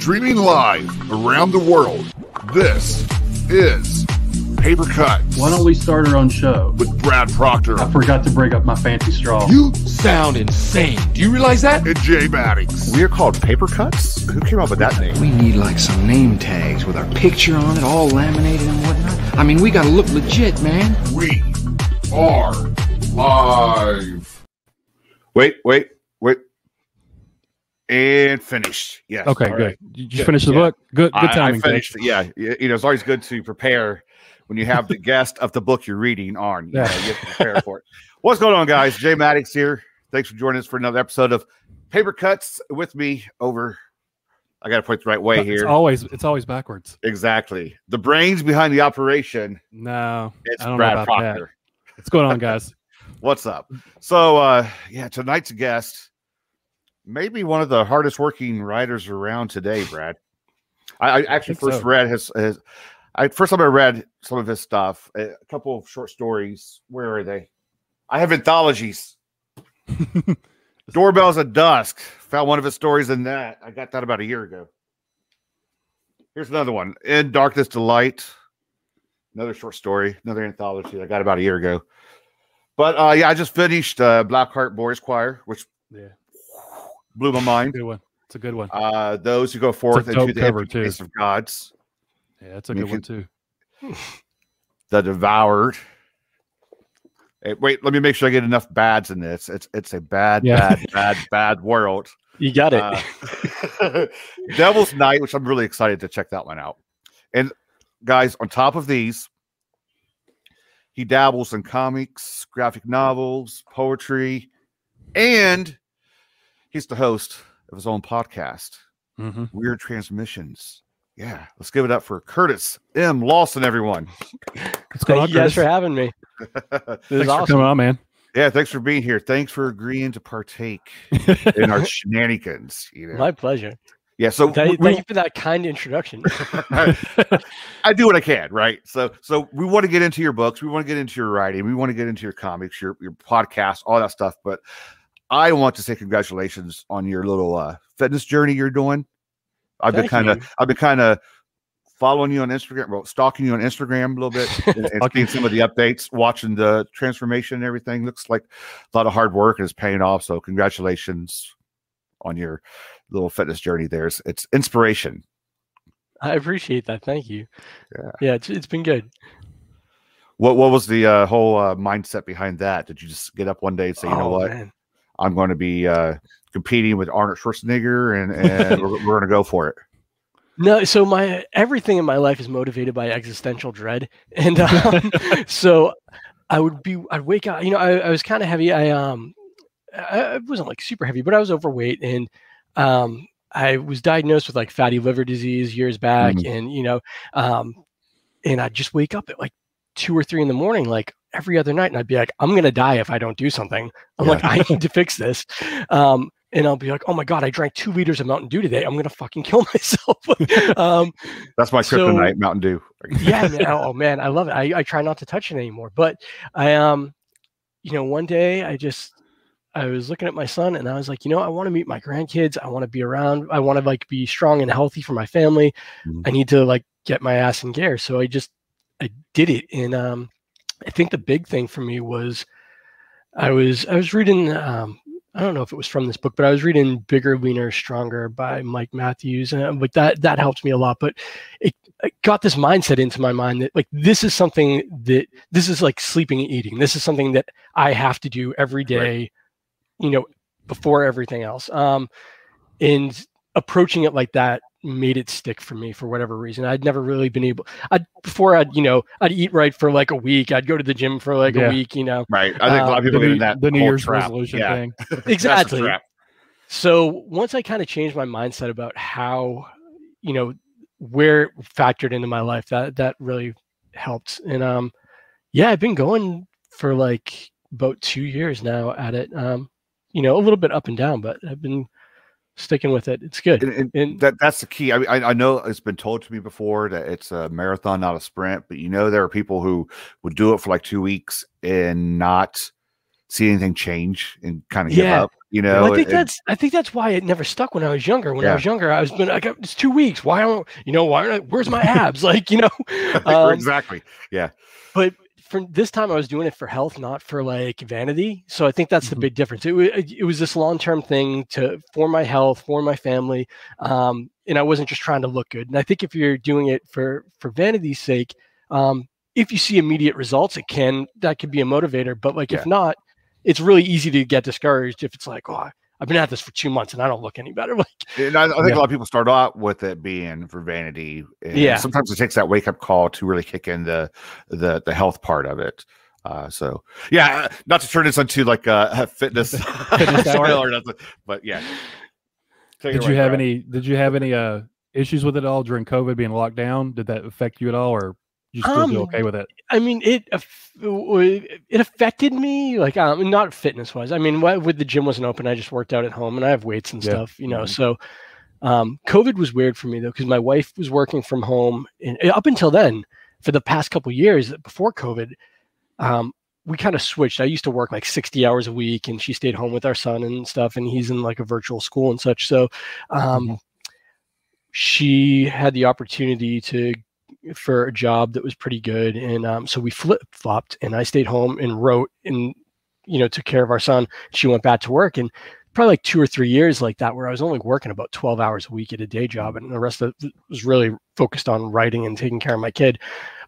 Streaming live around the world, this is Paper Cut. Why don't we start our own show? with Brad Proctor I forgot to break up my fancy straw. You sound insane. Do you realize that? and Jay Maddox. We're called paper cuts. Who came up with that name? We need like some name tags with our picture on it, all laminated and whatnot. I mean, we gotta look legit, man. We are live. Wait, wait, wait. And finished. Yes. Okay, All good. right. You, you Good, finished the yeah. book. Good, good timing. I, finished. Yeah, you know, it's always good to prepare when you have the guest of the book you're reading on. You, Yeah. know, you have to prepare for it. What's going on, guys? Jay Maddox here. Thanks for joining us for another episode of Paper Cuts with me over. I got to put it the right way It's here. always it's always backwards. exactly. The brains behind the operation. No, It's I don't know Brad about Proctor. what's going on, guys? What's up? So, uh, yeah, tonight's guest, maybe one of the hardest working writers around today, Brad. I, I actually think first so. read his, his I first time I read some of his stuff, a couple of short stories. Where are they? I have anthologies. Doorbells at Dusk. Found one of his stories in that. I got that about a year ago. Here's another one. In Darkness Delight. Another short story, another anthology I got about a year ago. But uh, yeah, I just finished uh, Blackheart Boys Choir, which Yeah, blew my mind. good one. It's a good one. Uh, those who go forth dope into the cover, empty too. place of gods, Yeah, that's a you good one too. the devoured. Hey, wait, let me make sure I get enough bads in this. It's it's a bad, Yeah. bad, bad, bad world. You got it. Uh, Devil's Night, which I'm really excited to check that one out. And guys, on top of these, he dabbles in comics, graphic novels, poetry, and he's the host of his own podcast, hmm Weird Transmissions. Yeah, let's give it up for Curtis M. Lawson, everyone. What's going on, Thank you guys for having me. This Thanks is for awesome. coming on, man. yeah, thanks for being here. Thanks for agreeing to partake in our shenanigans. You know? My pleasure. yeah, so Thank, we- thank you for that kind introduction. I do what I can, right? So, so we want to get into your books, we want to get into your writing, we want to get into your comics, your your podcast, all that stuff. But I want to say congratulations on your little uh, fitness journey you're doing. I've been kind of, I've been kind of following you on Instagram, well, stalking you on Instagram a little bit, and, and seeing some of the updates, watching the transformation and everything. Looks like a lot of hard work and it's paying off. So, congratulations on your little fitness journey. There, it's, it's inspiration. I appreciate that. Thank you. Yeah. Yeah, it's, it's been good. What what was the uh, whole uh, mindset behind that? Did you just get up one day and say, you know Oh, what, man. I'm going to be uh, competing with Arnold Schwarzenegger, and and we're, we're going to go for it? No, so my everything in my life is motivated by existential dread, and um, so I would be I'd wake up. You know, I, I was kind of heavy. I um, I, wasn't like super heavy, but I was overweight, and um, I was diagnosed with like fatty liver disease years back, Mhm. and you know, um, and I'd just wake up at like two or three in the morning, like every other night, and I'd be like, I'm gonna die if I don't do something. I'm Yeah. like, I need to fix this. Um, and I'll be like, oh my god, I drank two liters of Mountain Dew today. I'm gonna fucking kill myself. um, That's my So- kryptonite, Mountain Dew. yeah, man, oh man, I love it. I, I try not to touch it anymore. But I um, you know, one day I just I was looking at my son and I was like, you know, I want to meet my grandkids. I want to be around. I want to like be strong and healthy for my family. Mhm. I need to like get my ass in gear. So I just I did it. And um, I think the big thing for me was I was I was reading um I don't know if it was from this book, but I was reading Bigger, Leaner, Stronger by Mike Matthews, and like that that helped me a lot. But it, it got this mindset into my mind that like this is something that this is like sleeping and eating. This is something that I have to do every day, you know, before everything else. Um, and approaching it like that made it stick for me for whatever reason. I'd never really been able. I before I'd you know I'd eat right for like a week. I'd go to the gym for like Yeah. a week. You know, Right. I think a lot of Uh, people the that the New Year's trap. resolution yeah. thing. Exactly. So once I kind of changed my mindset about how, you know, where it factored into my life, that that really helped. And um, yeah, I've been going for like about two years now at it. Um, you know, a little bit up and down, but I've been sticking with it. It's good. And, and And- that that's the key. I, mean, I I know it's been told to me before that it's a marathon, not a sprint. But you know, there are people who would do it for like two weeks and not see anything change and kind of give Yeah. up. You know, Well, I think it- that's I think that's why it never stuck when I was younger. When I was younger, I was been like it's two weeks. Why don't you know why? aren't I- Where's my abs? like you know, um, exactly. Yeah. But for this time I was doing it for health, not for like vanity. So I think that's the Mhm. big difference. It, it was this long term thing to for my health, for my family, um, and I wasn't just trying to look good. And I think if you're doing it for for vanity's sake, um, if you see immediate results, it can that could be a motivator. But like Yeah. if not, it's really easy to get discouraged if it's like, oh, I've been at this for two months and I don't look any better. Like, And I, I think Yeah. a lot of people start out with it being for vanity. and Yeah. Sometimes it takes that wake up call to really kick in the the the health part of it. Uh, so yeah, uh, not to turn this into like a, a fitness, Fitness hour. or nothing, but yeah. Take Did away, you have Brad. any? Did you have any uh issues with it all during COVID being locked down? Did that affect you at all, or you still do Um, okay with it? I mean, it it affected me, like um, not fitness wise. I mean, with the gym wasn't open, I just worked out at home, and I have weights and Yeah. stuff, you know. Mhm. So, um, COVID was weird for me though, because my wife was working from home, and uh, up until then, for the past couple years before COVID, um, we kind of switched. I used to work like sixty hours a week, and she stayed home with our son and stuff, and he's in like a virtual school and such. So, um, she had the opportunity to for a job that was pretty good and um, so we flip flopped and i stayed home and wrote and you know took care of our son. She went back to work and probably like two or three years like that where i was only working about 12 hours a week at a day job and the rest of it was really focused on writing and taking care of my kid.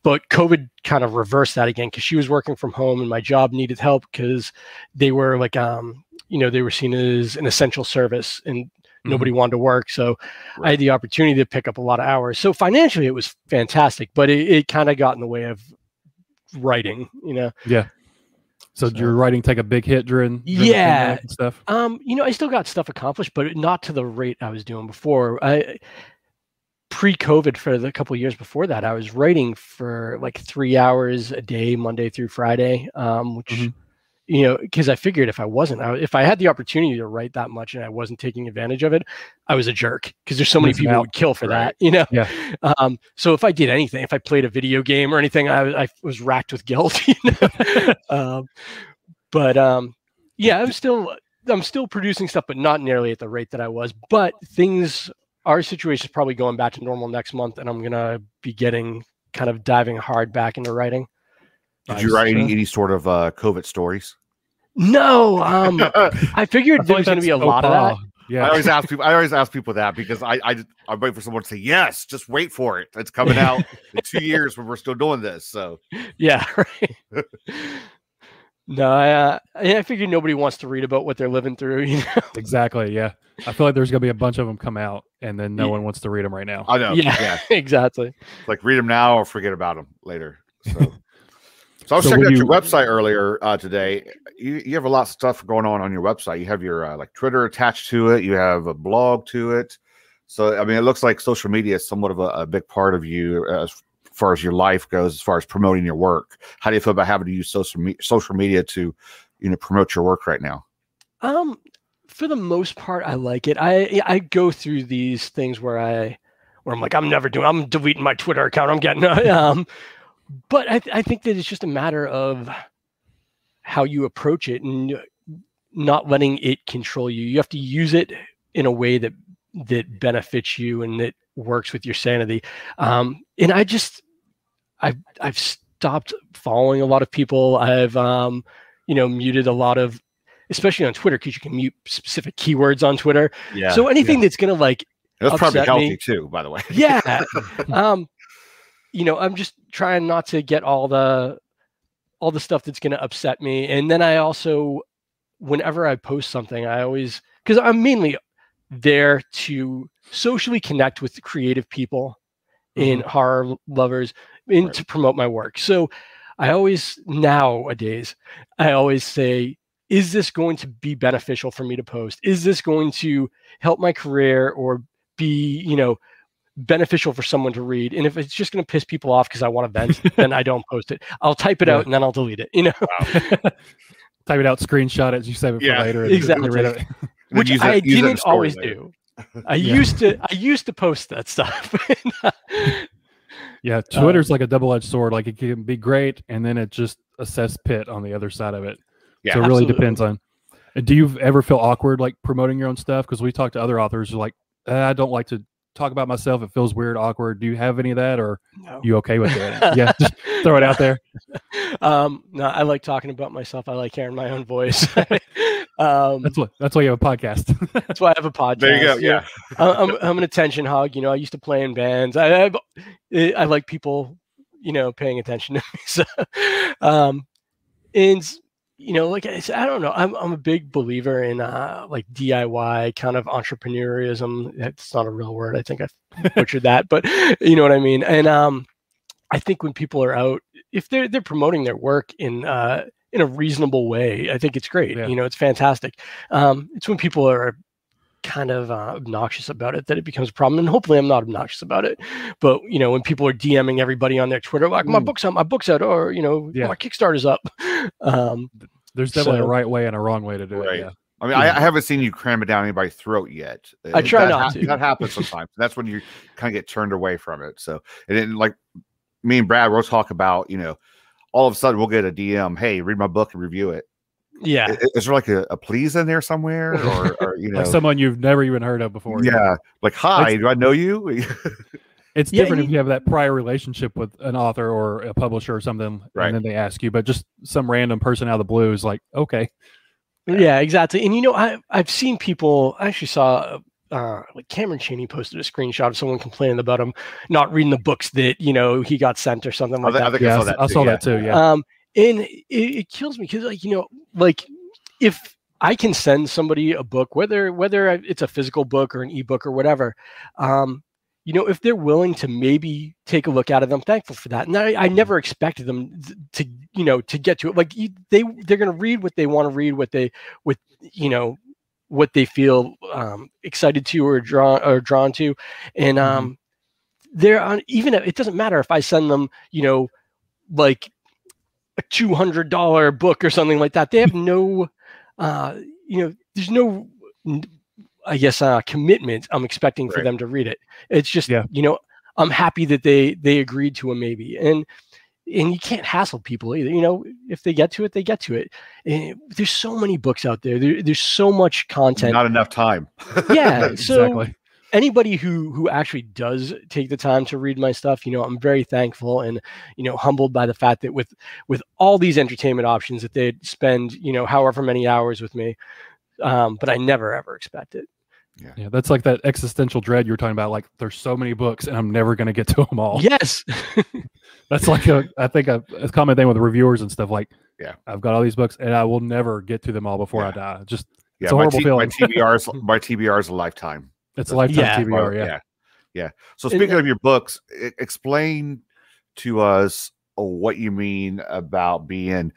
But covid kind of reversed that again because she was working from home and my job needed help because they were like um you know they were seen as an essential service and nobody wanted to work so I had the opportunity to pick up a lot of hours. So financially, it was fantastic, but it, it kind of got in the way of writing. You know, Yeah. So, did your writing take a big hit during, during Yeah. stuff? um, you know, I still got stuff accomplished, but not to the rate I was doing before. I pre-COVID for the couple of years before that, I was writing for like three hours a day, Monday through Friday, um, which. Mhm. You know, because I figured if I wasn't, I, if I had the opportunity to write that much and I wasn't taking advantage of it, I was a jerk. Because there's so many people out. would kill for Right. that. You know, Yeah. Um, so if I did anything, if I played a video game or anything, I, I was racked with guilt. You know? um, but um, yeah, I'm still I'm still producing stuff, but not nearly at the rate that I was. But things, our situation is probably going back to normal next month, and I'm gonna be getting kind of diving hard back into writing. Did you write any, any sort of uh, COVID stories? No, um, I I figured I there feel was like going to be a that's lot of that. faux pas. Yeah. always ask people. I always ask people that because I, I I'm waiting for someone to say yes. Just wait for it. It's coming out in two years when we're still doing this. So Yeah, right. no, I, uh, I I figured nobody wants to read about what they're living through. You know? Exactly. Yeah. I feel like there's gonna be a bunch of them come out, and then no Yeah. one wants to read them right now. I know. Yeah. yeah. exactly. like read them now or forget about them later. So, so I was So checking out your website earlier uh, today. You you have a lot of stuff going on on your website. You have your uh, like Twitter attached to it. You have a blog to it. So I mean, it looks like social media is somewhat of a, a big part of you as far as your life goes, as far as promoting your work. How do you feel about having to use social me- social media to you know promote your work right now? Um, for the most part, I like it. I I go through these things where I where I'm like, I'm never doing. I'm deleting my Twitter account. I'm getting um, but I th- I think that it's just a matter of how you approach it and not letting it control you. You have to use it in a way that that benefits you and that works with your sanity. Um, and I just I've I've stopped following a lot of people. I've um, you know, muted a lot of especially on Twitter because you can mute specific keywords on Twitter. Yeah. so anything that's gonna like that's probably healthy me. too, by the way. yeah um you know i'm just trying not to get all the all the stuff that's going to upset me. And then i also whenever i post something i always because i'm mainly there to socially connect with creative people and mm-hmm. horror lovers and Right. to promote my work. So i always nowadays i always say is this going to be beneficial for me to post? Is this going to help my career or be you know beneficial for someone to read and if it's just going to piss people off because i want to vent then i don't post it i'll type it Yeah. out and then i'll delete it you know Type it out, screenshot it, you save it Yeah, for later. and exactly. get rid of it. Which use i use it didn't always later. do i Yeah. used to i used to post that stuff Yeah, Uh, Twitter's like a double-edged sword. Like it can be great, and then it just assess pit on the other side of it. Yeah, so it really absolutely. depends on. And do you ever feel awkward like promoting your own stuff? Because we talk to other authors who are like, "Uh, I don't like to talk about myself. It feels weird, awkward. Do you have any of that, or No. you okay with it? yeah, just throw it out there. um, no, I like talking about myself. I like hearing my own voice. um, That's what. That's why you have a podcast. that's why I have a podcast. There you go. know. Yeah. I- I'm I'm an attention hog. You know, I used to play in bands. I I, I like people, you know, paying attention to me. So, um, and you know, like I said, I don't know. I'm I'm a big believer in uh like DIY kind of entrepreneurism. That's not a real word. I think I butchered that, but you know what I mean. And um, I think when people are out, if they're they're promoting their work in uh in a reasonable way, I think it's great. Yeah. You know, it's fantastic. Um, it's when people are kind of uh, obnoxious about it that it becomes a problem. And hopefully, I'm not obnoxious about it. But you know, when people are DMing everybody on their Twitter, like my Mm. book's out, my book's out, or you know, Yeah. my Kickstarter's up. Um, There's definitely So- a right way and a wrong way to do Right. it. Yeah. I mean, I, I haven't seen you cram it down anybody's throat yet. I try that not to. That happens sometimes. That's when you kind of get turned away from it. So, and then like me and Brad, we'll talk about, you know, all of a sudden we'll get a DM, hey, read my book and review it. Yeah, I- Is there like a, a please in there somewhere? Or, or you know, Like someone you've never even heard of before. yeah, like, hi, do I know you? It's Yeah, different you- if you have that prior relationship with an author or a publisher or something, Right. and then they ask you. But just some random person out of the blue is like, okay, yeah, exactly. And you know, I I've seen people. I actually saw. Uh, like Cameron Chaney posted a screenshot of someone complaining about him not reading the books that you know he got sent or something I like thi- I that. think I saw that. I too, saw yeah. that too. Yeah, Um, and it, it kills me because, like, you know, like if I can send somebody a book, whether whether it's a physical book or an ebook or whatever, um, you know, if they're willing to maybe take a look at it, I'm thankful for that. And I, I never expected them th- to, you know, to get to it. Like you, they they're going to read what they want to read, what they, with you know, what they feel um, excited to or drawn or drawn to, and um, they're on. Even if, it doesn't matter if I send them, you know, like a two hundred dollar book or something like that. They have no, uh, you know, there's no, I guess, uh, commitment. I'm expecting for them to read it. It's just, Yeah. you know, I'm happy that they they agreed to a maybe, and and you can't hassle people either. You know, if they get to it, they get to it. And there's so many books out there. there there's so much content. Not enough time. yeah. So exactly. Anybody who who actually does take the time to read my stuff you know i'm very thankful and you know humbled by the fact that with with all these entertainment options that they'd spend you know however many hours with me um but i never ever expect it Yeah, that's like that existential dread you were talking about. Like, there's so many books, and I'm never going to get to them all. yes That's like a, I think a, a common thing with reviewers and stuff. Like, Yeah. I've got all these books, and I will never get to them all before I die. Just Yeah, a my, horrible T- my feeling. TBR's my TBR's a lifetime. It's a lifetime Yeah. TBR. Yeah. yeah, yeah. So And- speaking of your books, explain to us uh, what you mean about being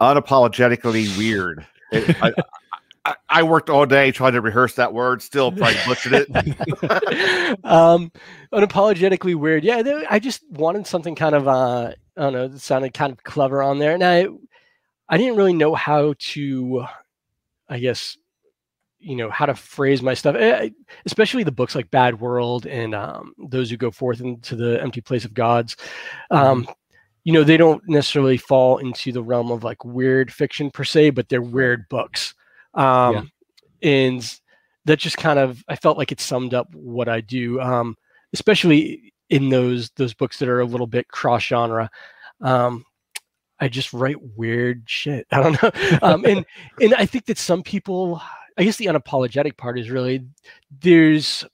unapologetically weird. It- I, I, I worked all day trying to rehearse that word, still probably butchered it. um unapologetically weird yeah i just wanted something kind of uh i don't know that sounded kind of clever on there and i i didn't really know how to i guess you know how to phrase my stuff eh, especially the books like bad world and um those who go forth into the empty place of gods um you know they don't necessarily fall into the realm of like weird fiction per se but they're weird books um and that just kind of I felt like it summed up what I do, um, especially in those those books that are a little bit cross genre. Um, I just write weird shit. I don't know, um, and and I think that some people, I guess the unapologetic part is really there's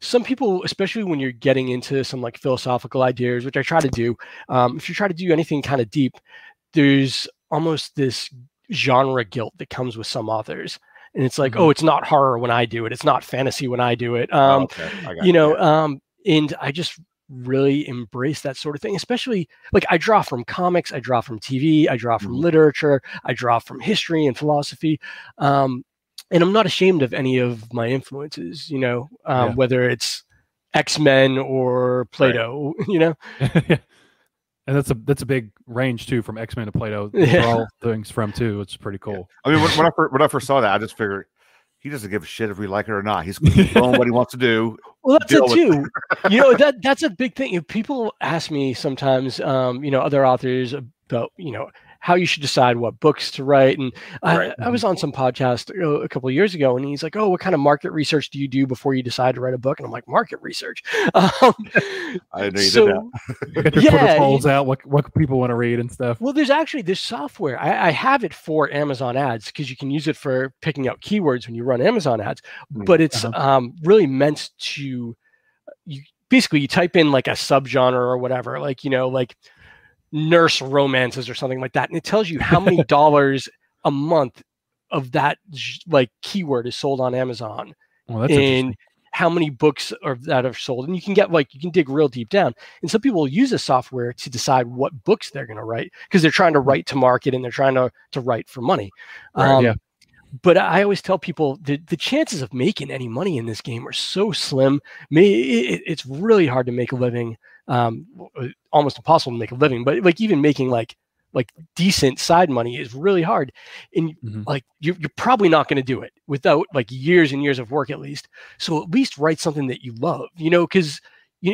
some people, especially when you're getting into some like philosophical ideas, which I try to do. Um, if you try to do anything kind of deep, there's almost this genre guilt that comes with some authors and it's like Mhm. oh it's not horror when i do it it's not fantasy when i do it um Oh, okay, I got you know um and i just really embrace that sort of thing especially like i draw from comics i draw from tv i draw from Mhm. literature i draw from history and philosophy um and i'm not ashamed of any of my influences you know um Yeah. whether it's x-men or plato you know and that's a that's a big range too, from X Men to Plato. Yeah. are all things from too. It's pretty cool. I mean, when, when I first, when I first saw that, I just figured he doesn't give a shit if we like it or not. He's doing what he wants to do. Well, that's it too. you know that that's a big thing. If people ask me sometimes, um, you know, other authors about, you know, how you should decide what books to write. And Right. I, I was on some podcast uh, a couple of years ago, and he's like, "Oh, what kind of market research do you do before you decide to write a book?" And I'm like, "Market research." Um, I didn't know you so, did that. Get your Yeah, Twitter you- polls out. What what people want to read and stuff. Well, there's actually this software. I, I have it for Amazon ads because you can use it for picking out keywords when you run Amazon ads. Mm, But it's uh-huh. um, really meant to you basically you type in like a subgenre or whatever, like you know, like nurse romances or something like that, and it tells you how many dollars a month of that like keyword is sold on Amazon Well, that's and how many books are that are sold and you can get like you can dig real deep down and some people use this software to decide what books they're going to write because they're trying to write to market and they're trying to to write for money Right, Um, yeah. but i always tell people the, the chances of making any money in this game are so slim it's really hard to make a living um, almost impossible to make a living but like even making like like decent side money is really hard and Mhm. like you're, you're probably not going to do it without like years and years of work at least so at least write something that you love you know because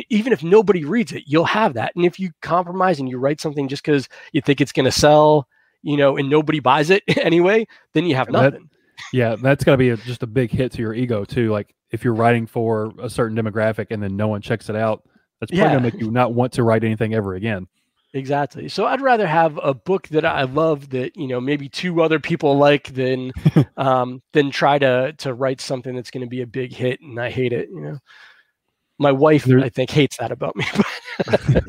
even if nobody reads it you'll have that and if you compromise and you write something just because you think it's going to sell you know and nobody buys it anyway then you have And that- nothing Yeah, that's got to be a, just a big hit to your ego too. Like if you're writing for a certain demographic and then no one checks it out, that's probably Yeah. gonna make you not want to write anything ever again. exactly so i'd rather have a book that i love that you know maybe two other people like than um than try to to write something that's going to be a big hit and i hate it you know my wife There- i think hates that about me But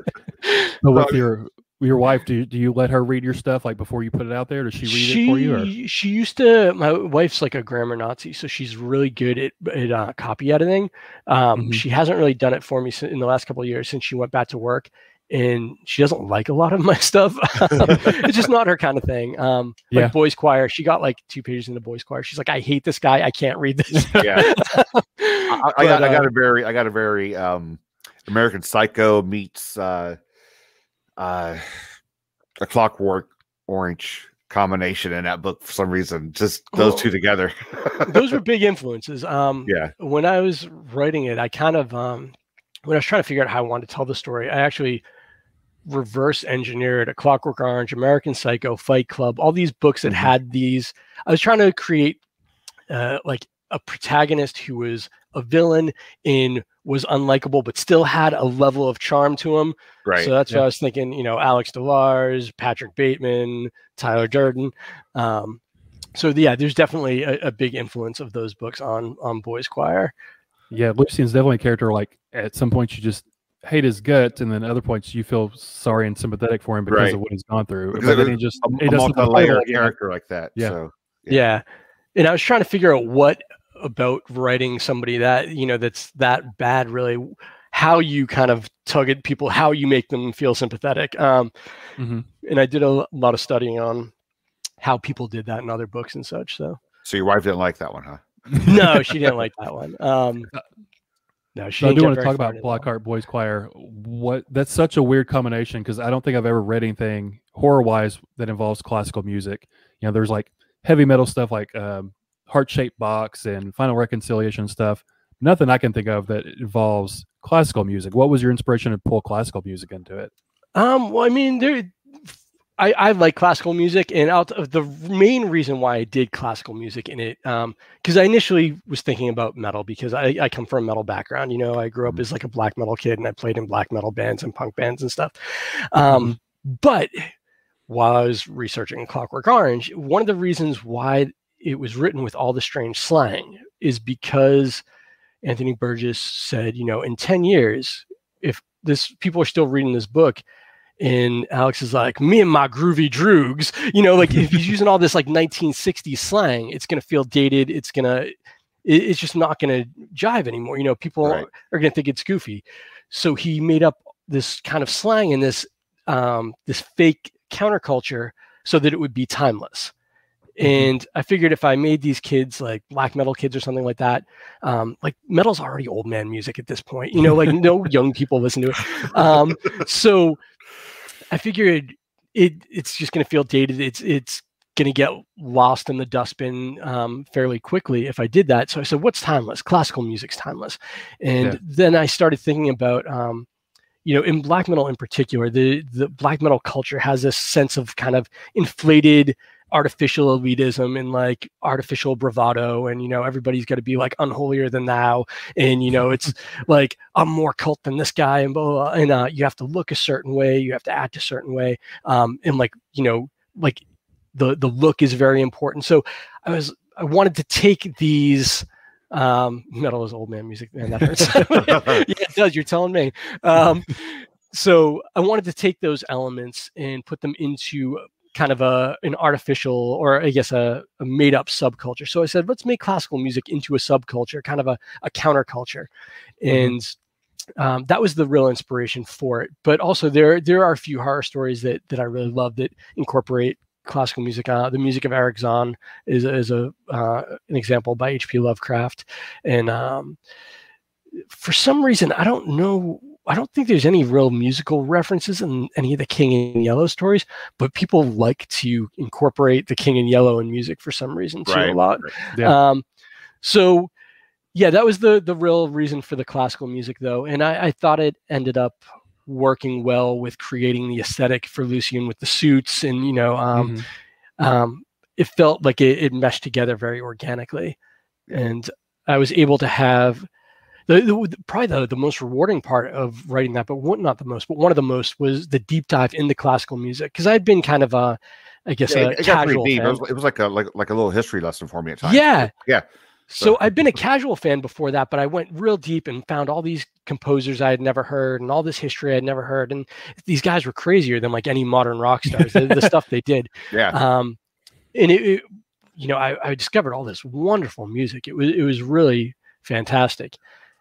with your your wife, do you, do you let her read your stuff like before you put it out there? Does she read it for you? Or? She she used to. My wife's like a grammar Nazi, so she's really good at at uh, copy editing. Um, Mhm. She hasn't really done it for me in the last couple of years since she went back to work, and she doesn't like a lot of my stuff. it's just not her kind of thing. Um, Yeah. like boys choir, she got like two pages in the boys choir. She's like, I hate this guy. I can't read this. Yeah. I, I, got, But, I got uh, a very, I got a very um, American Psycho meets uh, uh, a Clockwork Orange combination in that book for some reason. Just those Oh. two together. those were big influences. Um, yeah. when I was writing it, I kind of um, when I was trying to figure out how I wanted to tell the story, I actually reverse engineered a Clockwork Orange, American Psycho, Fight Club, all these books that Mhm. had these. I was trying to create uh, like a protagonist who was a villain in was unlikable, but still had a level of charm to him. Right. So that's Yeah. what I was thinking. You know, Alex DeLarge, Patrick Bateman, Tyler Durden. Um, so yeah, there's definitely a, a big influence of those books on on Boys Choir. Yeah, Lucian's definitely a character. Like at some points you just hate his guts, and then other points you feel sorry and sympathetic for him because Right. of what he's gone through. Because but it then was he just a, he a does something multi-layer character like that. Yeah. So Yeah. Yeah. And I was trying to figure out what about writing somebody that, you know, that's that bad really how you kind of tug at people, how you make them feel sympathetic. Um, Mhm. and I did a lot of studying on how people did that in other books and such. So so your wife didn't like that one, huh? no, she didn't like that one. Um, no, she So I didn't do want to talk about into that one. Blackheart Boys Choir. What that's such a weird combination because I don't think I've ever read anything horror wise that involves classical music. You know, there's like heavy metal stuff like um, Heart Shaped Box and Final Reconciliation stuff. Nothing I can think of that involves classical music. What was your inspiration to pull classical music into it? Um, well, I mean, there, I, I like classical music, and out of the main reason why I did classical music in it, um, because I initially was thinking about metal because I, I come from a metal background. You know, I grew up as like a black metal kid, and I played in black metal bands and punk bands and stuff. Um, but while I was researching Clockwork Orange, one of the reasons why it was written with all the strange slang is because Anthony Burgess said, you know, in 10 years, if this people are still reading this book and Alex is like, me and my groovy droogs, you know, like if he's using all this like 1960s slang, it's going to feel dated. It's going to, it's just not going to jive anymore. You know, people Right. are going to think it's goofy. So he made up this kind of slang and this, um, this fake counterculture so that it would be timeless. And I figured if I made these kids like black metal kids or something like that, um, like metal's already old man music at this point, you know, like no young people listen to it. Um, so I figured it it's just going to feel dated. It's it's going to get lost in the dustbin um, fairly quickly if I did that. So I said, what's timeless? Classical music's timeless. And Yeah. then I started thinking about, um, you know, in black metal in particular, the the black metal culture has this sense of kind of inflated artificial elitism and like artificial bravado and you know everybody's got to be like unholier than thou and you know it's like i'm more cult than this guy and blah, blah, blah. and uh, you have to look a certain way you have to act a certain way um and like you know like the the look is very important so i was i wanted to take these um metal is old man music man that hurts yeah it does you're telling me um so i wanted to take those elements and put them into kind of a an artificial or I guess a, a made up subculture. So I said, let's make classical music into a subculture, kind of a, a counterculture. And um, that was the real inspiration for it. But also there there are a few horror stories that that I really love that incorporate classical music. Uh, the music of Erich Zann is is a uh, an example by H.P. Lovecraft, and um, for some reason I don't know I don't think there's any real musical references in any of the King in Yellow stories, but people like to incorporate the King in Yellow in music for some reason too Right, a lot. Yeah. Um, so yeah, that was the the real reason for the classical music though, and I, I thought it ended up working well with creating the aesthetic for Lucian with the suits and you know um, Mhm. um, it felt like it, it meshed together very organically and i was able to have the, the probably the, the most rewarding part of writing that but one, not the most but one of the most was the deep dive into classical music because i'd been kind of a i guess Yeah, a it, it got pretty casual deep. It fan. was, it was like a like like a little history lesson for me at times. Yeah. yeah. So I've been a casual fan before that, but I went real deep and found all these composers I had never heard and all this history I had never heard. And these guys were crazier than like any modern rock stars, the, the stuff they did. yeah. Um, and it, it- you know, I, I discovered all this wonderful music. It was, it was really fantastic.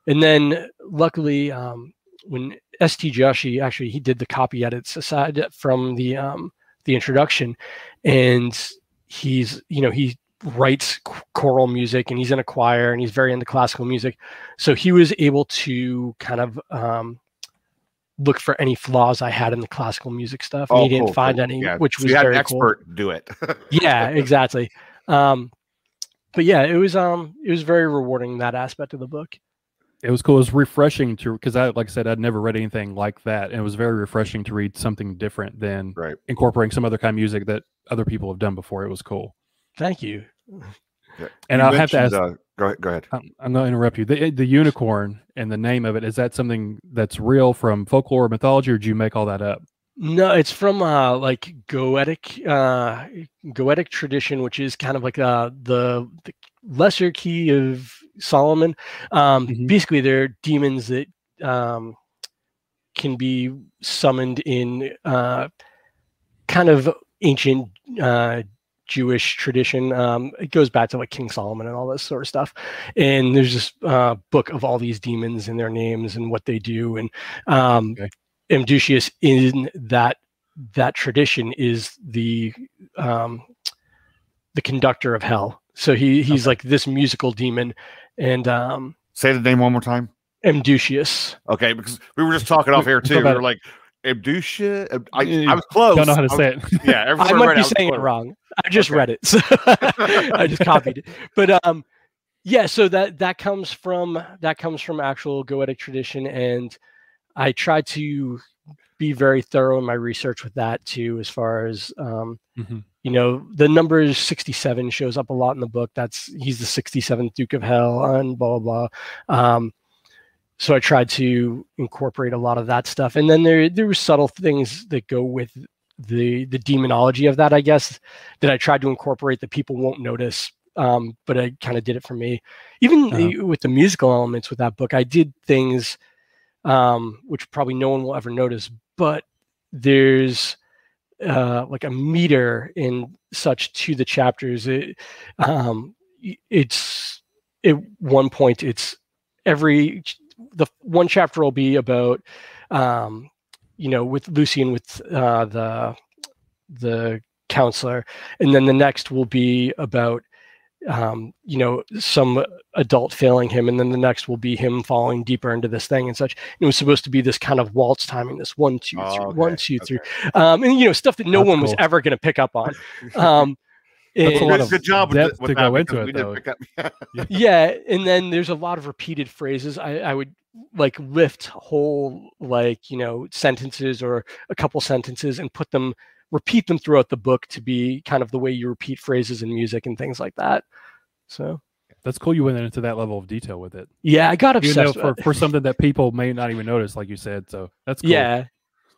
And then luckily, um, when S.T. Joshi actually, he did the copy edits aside from the, um, the introduction and he's, you know, he writes choral music and he's in a choir and he's very into classical music. So he was able to kind of, um, look for any flaws I had in the classical music stuff. And Oh, he didn't cool, find cool. any, Yeah. which So was you had very an cool expert do it. yeah exactly um but yeah it was um it was very rewarding that aspect of the book It was cool. It was refreshing to because I, like I said, I'd never read anything like that, and it was very refreshing to read something different than right. incorporating some other kind of music that other people have done before. It was cool. thank you Yeah. And You I'll have to ask. Uh, go ahead. Go ahead. I'm, I'm going to interrupt you. The, the unicorn and the name of it is that something that's real from folklore or mythology, or do you make all that up? no it's from uh like goetic uh goetic tradition which is kind of like uh the, the lesser key of solomon um Mhm. basically they're demons that um can be summoned in uh kind of ancient uh Jewish tradition. Um, it goes back to like King Solomon and all this sort of stuff. And there's this uh, book of all these demons and their names and what they do. And um, Okay. In that that tradition is the um, the conductor of hell. So he he's like this musical demon, and um, Say the name one more time. Amdusias. Okay, because we were just talking off air too. We about were like, Abdusha. I, I was close. Don't know how to I was- say it. Yeah, I might read be I was saying it wrong. I just Okay. read it, so I just copied it. But um, yeah. So that that comes from that comes from actual Goetic tradition, and I try to be very thorough in my research with that too, as far as um, Mhm. You know, the number sixty-seven shows up a lot in the book. That's he's the sixty-seventh Duke of Hell, and blah blah blah. Um, so I tried to incorporate a lot of that stuff, and then there there were subtle things that go with the the demonology of that, I guess, that I tried to incorporate that people won't notice. Um, but I kind of did it for me. Even Uh-huh. uh, with the musical elements with that book, I did things um, which probably no one will ever notice. But there's uh, like a meter in such to the chapters. It, um, it's at one point it's every the one chapter will be about um, you know with Lucy and with uh, the the counselor, and then the next will be about um, you know some adult failing him, and then the next will be him falling deeper into this thing and such. And it was supposed to be this kind of waltz timing, this one two Oh, three, okay, one two okay. three, um, and you know stuff that no That's one was ever going to pick up on. Um, That's a lot Good, of good job with, depth the- with to that go into it, though. pick up- yeah and then there's a lot of repeated phrases i, I would like lift whole like you know sentences or a couple sentences and put them repeat them throughout the book to be kind of the way you repeat phrases in music and things like that. So That's cool. You went into that level of detail with it. yeah, I got You know, obsessed. for, for something that people may not even notice, like you said. So that's cool. Yeah.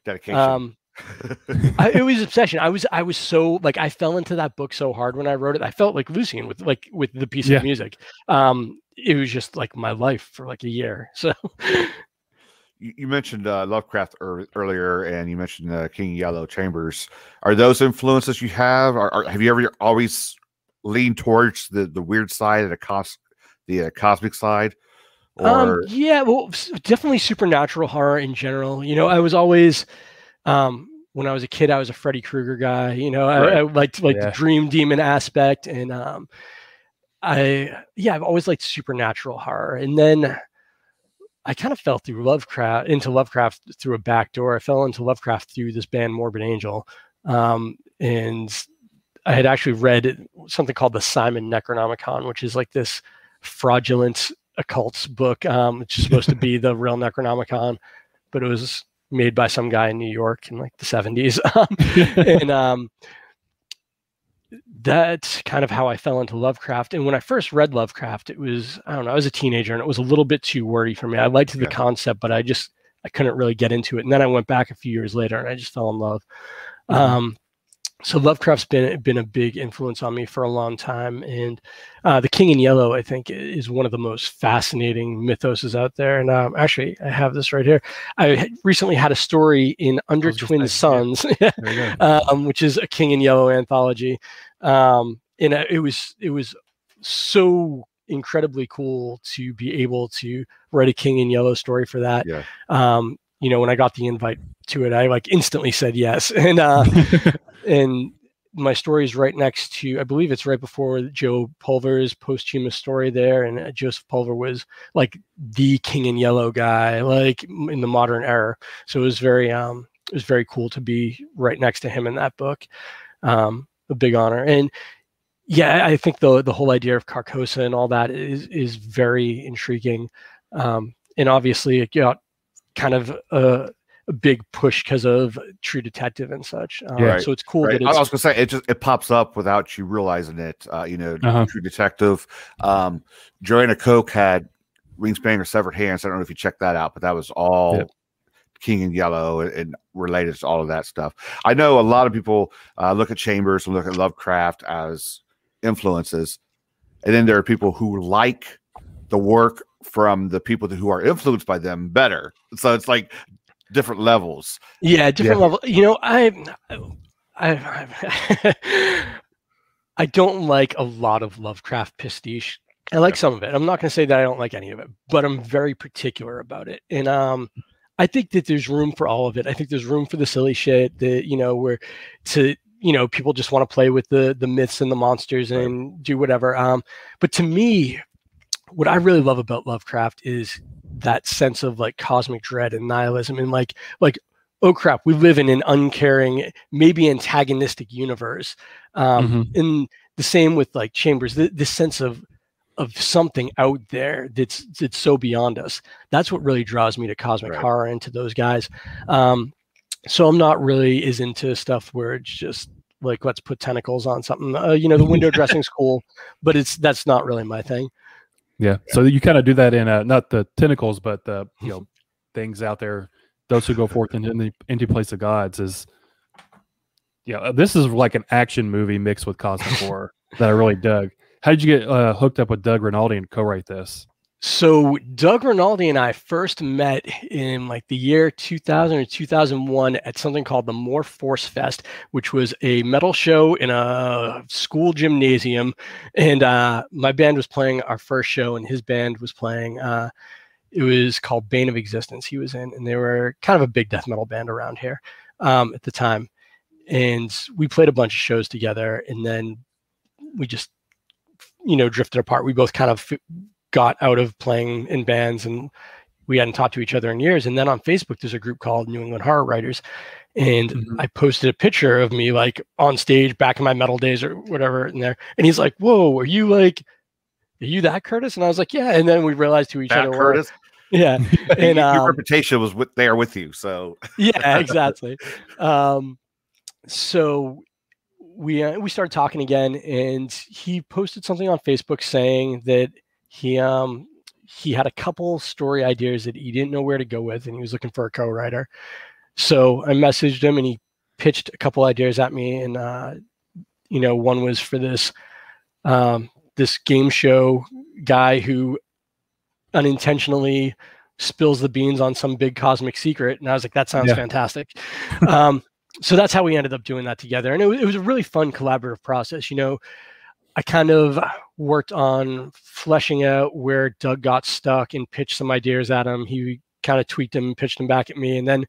Dedication. Um, I, it was obsession. I was I was so like I fell into that book so hard when I wrote it. I felt like Lucian with like with the piece Yeah. of music. Um, it was just like my life for like a year. So you, you mentioned uh, Lovecraft ear- earlier, and you mentioned uh, King Yellow Chambers. Are those influences you have? Or, or have you ever always leaned towards the the weird side, and the cos, the uh, cosmic side? Or Um, yeah, well, definitely supernatural horror in general. You know, I was always, um, when I was a kid, I was a Freddy Krueger guy. You know, I, Right. I liked like Yeah. the dream demon aspect, and um, I yeah, I've always liked supernatural horror. And then I kind of fell through Lovecraft into Lovecraft through a back door. I fell into Lovecraft through this band Morbid Angel, um, and I had actually read something called the Simon Necronomicon, which is like this fraudulent occults book. Um, it's supposed to be the real Necronomicon, but it was made by some guy in New York in like the 70s. Um, and um, that's kind of how I fell into Lovecraft. And when I first read Lovecraft, it was, I don't know, I was a teenager and it was a little bit too wordy for me. I liked the Yeah. concept, but I just, I couldn't really get into it. And then I went back a few years later and I just fell in love. Um, so Lovecraft's been been a big influence on me for a long time, and uh, the King in Yellow, I think, is one of the most fascinating mythoses out there. And um, actually, I have this right here. I had recently had a story in Under Twin There you go. um, which is a King in Yellow anthology. Um, and uh, it was it was so incredibly cool to be able to write a King in Yellow story for that. Yeah. Um, you know, when I got the invite to it, I like instantly said yes, and uh, and my story is right next to, I believe it's right before Joe Pulver's posthumous story there, and uh, Joseph Pulver was like the King in Yellow guy, like in the modern era. So it was very um it was very cool to be right next to him in that book. Um, a big honor, and yeah, I think the the whole idea of Carcosa and all that is is very intriguing, um, and obviously it got kind of a, a big push because of True Detective and such. Um, Right, So it's cool Right. that I was gonna say it just it pops up without you realizing it. Uh, you know, Uh-huh. True Detective. Um, Joanna Koch had Wingspan of Severed Hands. I don't know if you checked that out, but that was all Yep. King in Yellow and, and related to all of that stuff. I know a lot of people uh, look at Chambers and look at Lovecraft as influences, and then there are people who like the work from the people who are influenced by them better. So it's like different levels. Yeah, different level. You know, I, I, I, I don't like a lot of Lovecraft pastiche. I like some of it. I'm not going to say that I don't like any of it, but I'm very particular about it. And um, I think that there's room for all of it. I think there's room for the silly shit that you know, where to you know people just want to play with the the myths and the monsters and do whatever. Um, but to me, what I really love about Lovecraft is that sense of like cosmic dread and nihilism and like like oh crap we live in an uncaring maybe antagonistic universe um and the same with like chambers the, this sense of of something out there that's that's so beyond us. That's what really draws me to cosmic Right. horror and to those guys um so i'm not really as into stuff where it's just like let's put tentacles on something uh, you know the window dressing's cool but it's that's not really my thing Yeah. So you kind of do that in uh, not the tentacles, but the you know things out there. Those who go forth into the into place of gods is. Yeah, this is like an action movie mixed with cosmic horror that I really dug. How did you get uh, hooked up with Doug Rinaldi and co-write this? So Doug Rinaldi and I first met in like the year 2000 or 2001 at something called the More Force Fest, which was a metal show in a school gymnasium. And uh, my band was playing our first show, and his band was playing. Uh, it was called Bane of Existence. He was in, and they were kind of a big death metal band around here um, at the time. And we played a bunch of shows together, and then we just, you know, drifted apart. We both kind of got out of playing in bands and we hadn't talked to each other in years. And then on Facebook, there's a group called New England Horror Writers. And Mhm. I posted a picture of me like on stage back in my metal days or whatever in there. And he's like, Whoa, are you like, are you that Curtis? And I was like, Yeah. And then we realized who each That other Curtis. yeah, and your um, reputation was with there with you. So yeah, exactly. Um, so we uh, we started talking again, and he posted something on Facebook saying that he um he had a couple story ideas that he didn't know where to go with, and he was looking for a co-writer. So I messaged him, and he pitched a couple ideas at me, and uh, you know, one was for this um, this game show guy who unintentionally spills the beans on some big cosmic secret, and I was like, that sounds Yeah. fantastic. um, so that's how we ended up doing that together, and it, it was a really fun collaborative process. You know, I kind of worked on fleshing out where Doug got stuck and pitched some ideas at him. He kind of tweaked them and pitched them back at me, and then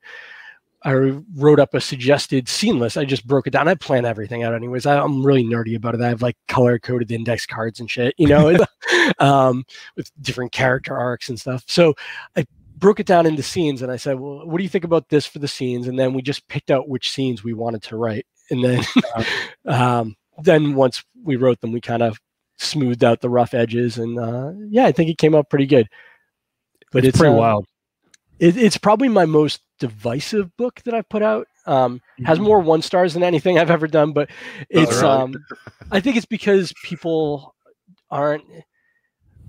I wrote up a suggested scene list. I just broke it down. I plan everything out anyways. I, I'm really nerdy about it. I have like color coded index cards and shit, you know, um, with different character arcs and stuff. So I broke it down into scenes and I said, well, what do you think about this for the scenes? And then we just picked out which scenes we wanted to write. And then, um, then once we wrote them, we kind of smoothed out the rough edges. And uh, yeah, I think it came out pretty good. But it's, pretty uh, wild. it, it's probably my most divisive book that I've put out. Um, has Mm-hmm. more one stars than anything I've ever done, but it's really? um, I think it's because people aren't.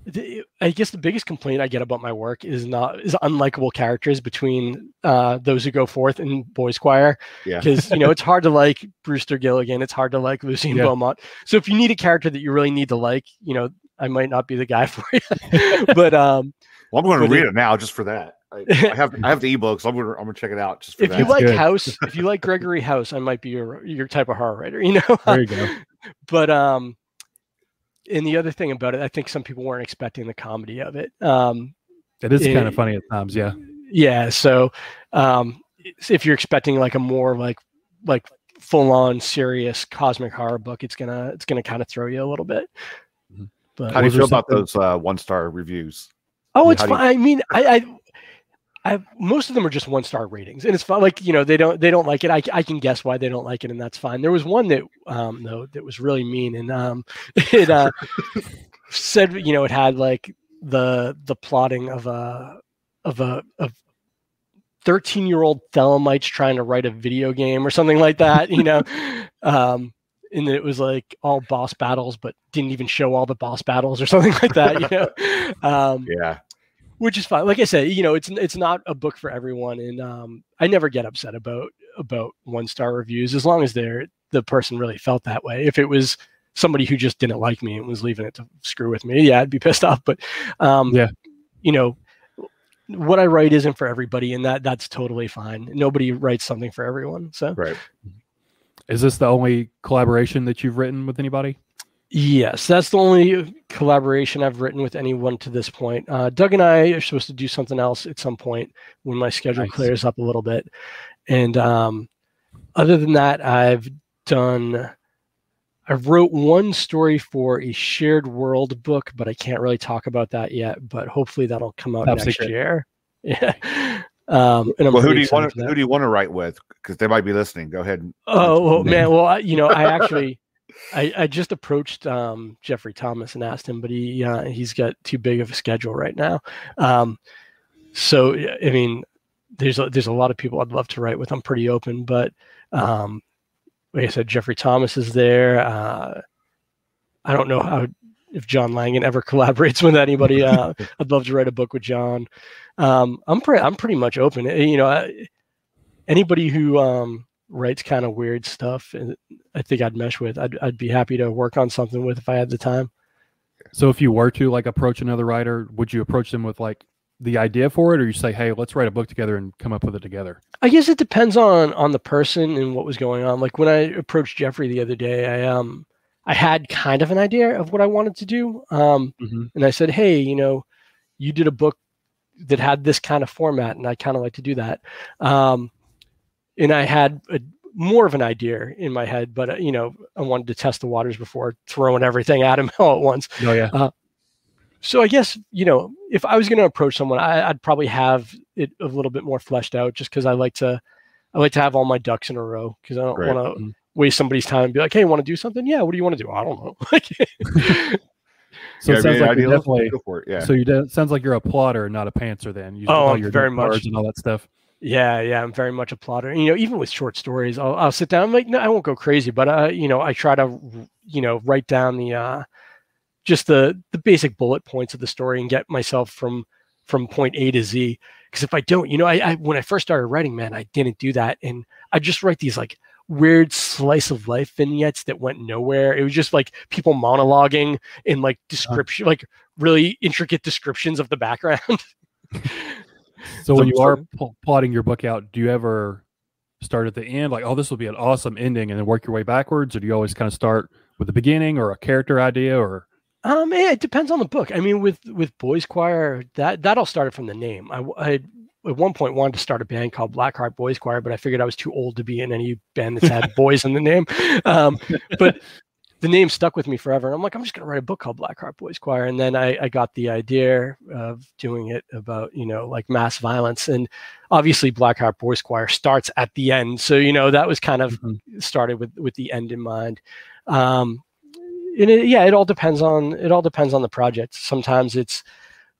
The- I guess the biggest complaint I get about my work is not is unlikable characters between uh, those who go forth in Boys Choir yeah, because you know it's hard to like Brewster Gilligan, it's hard to like Lucien Yeah. Beaumont. So if you need a character that you really need to like, you know, I might not be the guy for you. but um, well, I'm going to read it- it now just for that. I, I have I have the ebook, so I'm going to I'm going to check it out just for if that. you like good. House, if you like Gregory House, I might be your your type of horror writer, you know. There you go. but um, and the other thing about it, I think some people weren't expecting the comedy of it. Um, It is kind Eh, of funny at times. Yeah. yeah, so um, if you're expecting like a more like like full on serious cosmic horror book, it's gonna it's gonna kind of throw you a little bit. Mhm. But How do you Was there feel about those uh, one star reviews? Oh, it's how do you- fine. I mean, I, I, I, most of them are just one star ratings, and it's fine. Like you know, they don't they don't like it. I, I can guess why they don't like it, and that's fine. There was one that um though that was really mean, and um it uh said you know it had like the the plotting of a of a of 13 year old thelemites trying to write a video game or something like that you know um and it was like all boss battles but didn't even show all the boss battles or something like that you know um Yeah, which is fine like i said you know it's it's not a book for everyone and um i never get upset about about one star reviews as long as they're the person really felt that way if it was somebody who just didn't like me and was leaving it to screw with me yeah i'd be pissed off but um Yeah. you know what i write isn't for everybody and that that's totally fine nobody writes something for everyone so right. Is this the only collaboration that you've written with anybody? Yes, that's the only collaboration I've written with anyone to this point. Uh, Doug and I are supposed to do something else at some point when my schedule Nice. clears up a little bit. And um, other than that, I've done. I wrote one story for a shared world book, but I can't really talk about that yet. But hopefully that'll come out Top next secret. year. Yeah. Um, and I'm Well, who do you want? for. Who do you want to write with? Because they might be listening. Go ahead. And, Oh well, man, well, I, you know, I actually, I, I just approached um, Jeffrey Thomas and asked him, but he uh, he's got too big of a schedule right now. Um, so I mean, there's a, there's a lot of people I'd love to write with. I'm pretty open, but um, like I said, Jeffrey Thomas is there. Uh, I don't know how if John Langan ever collaborates with anybody. Uh, I'd love to write a book with John. Um, I'm pretty I'm pretty much open. Eh, You know, I, anybody who um, writes kind of weird stuff, and I think I'd mesh with. I'd I'd be happy to work on something with if I had the time. So if you were to like approach another writer, would you approach them with like the idea for it, or you say, "Hey, let's write a book together and come up with it together"? I guess it depends on on the person and what was going on. Like when I approached Jeffrey the other day, I um I had kind of an idea of what I wanted to do. Um, Mhm. and I said, "Hey, you know, you did a book that had this kind of format, and I kind of like to do that." Um, and I had a, more of an idea in my head, but uh, you know, I wanted to test the waters before throwing everything at him all at once. Oh yeah, So I guess you know, if I was going to approach someone, I, I'd probably have it a little bit more fleshed out, just because I like to, I like to have all my ducks in a row because I don't Right. want to Mhm. waste somebody's time and be like, "Hey, you want to do something? Yeah, what do you want to do? I don't know." So Yeah, it sounds I mean, like you're ideally, definitely. go it. Yeah. So you de- sounds like you're a plotter, not a pantser. Then you Oh, all I'm your very much- and all that stuff. Yeah, yeah, I'm very much a plotter. You know, even with short stories, I'll, I'll sit down. I'm like, no, I won't go crazy, but uh, you know, I try to, you know, write down the, uh, just the the basic bullet points of the story and get myself from from point A to Z. Because if I don't, you know, I, I when I first started writing, man, I didn't do that, and I just write these like weird slice of life vignettes that went nowhere. It was just like people monologuing in like description, like really intricate descriptions of the background. So when you are pl- plotting your book out, do you ever start at the end, like, oh, this will be an awesome ending, and then work your way backwards, or do you always kind of start with the beginning or a character idea, or Um, yeah, it depends on the book. I mean, with with Boys Choir, that that all started from the name. I at one point wanted to start a band called Blackheart Boys Choir, but I figured I was too old to be in any band that's had boys in the name. Um, but the name stuck with me forever, and I'm like, I'm just gonna write a book called Blackheart Boys Choir. And then I, I got the idea of doing it about you know like mass violence, and obviously Blackheart Boys Choir starts at the end, so you know that was kind of started with with the end in mind. Um, and it, yeah, it all depends on it all depends on the project. Sometimes it's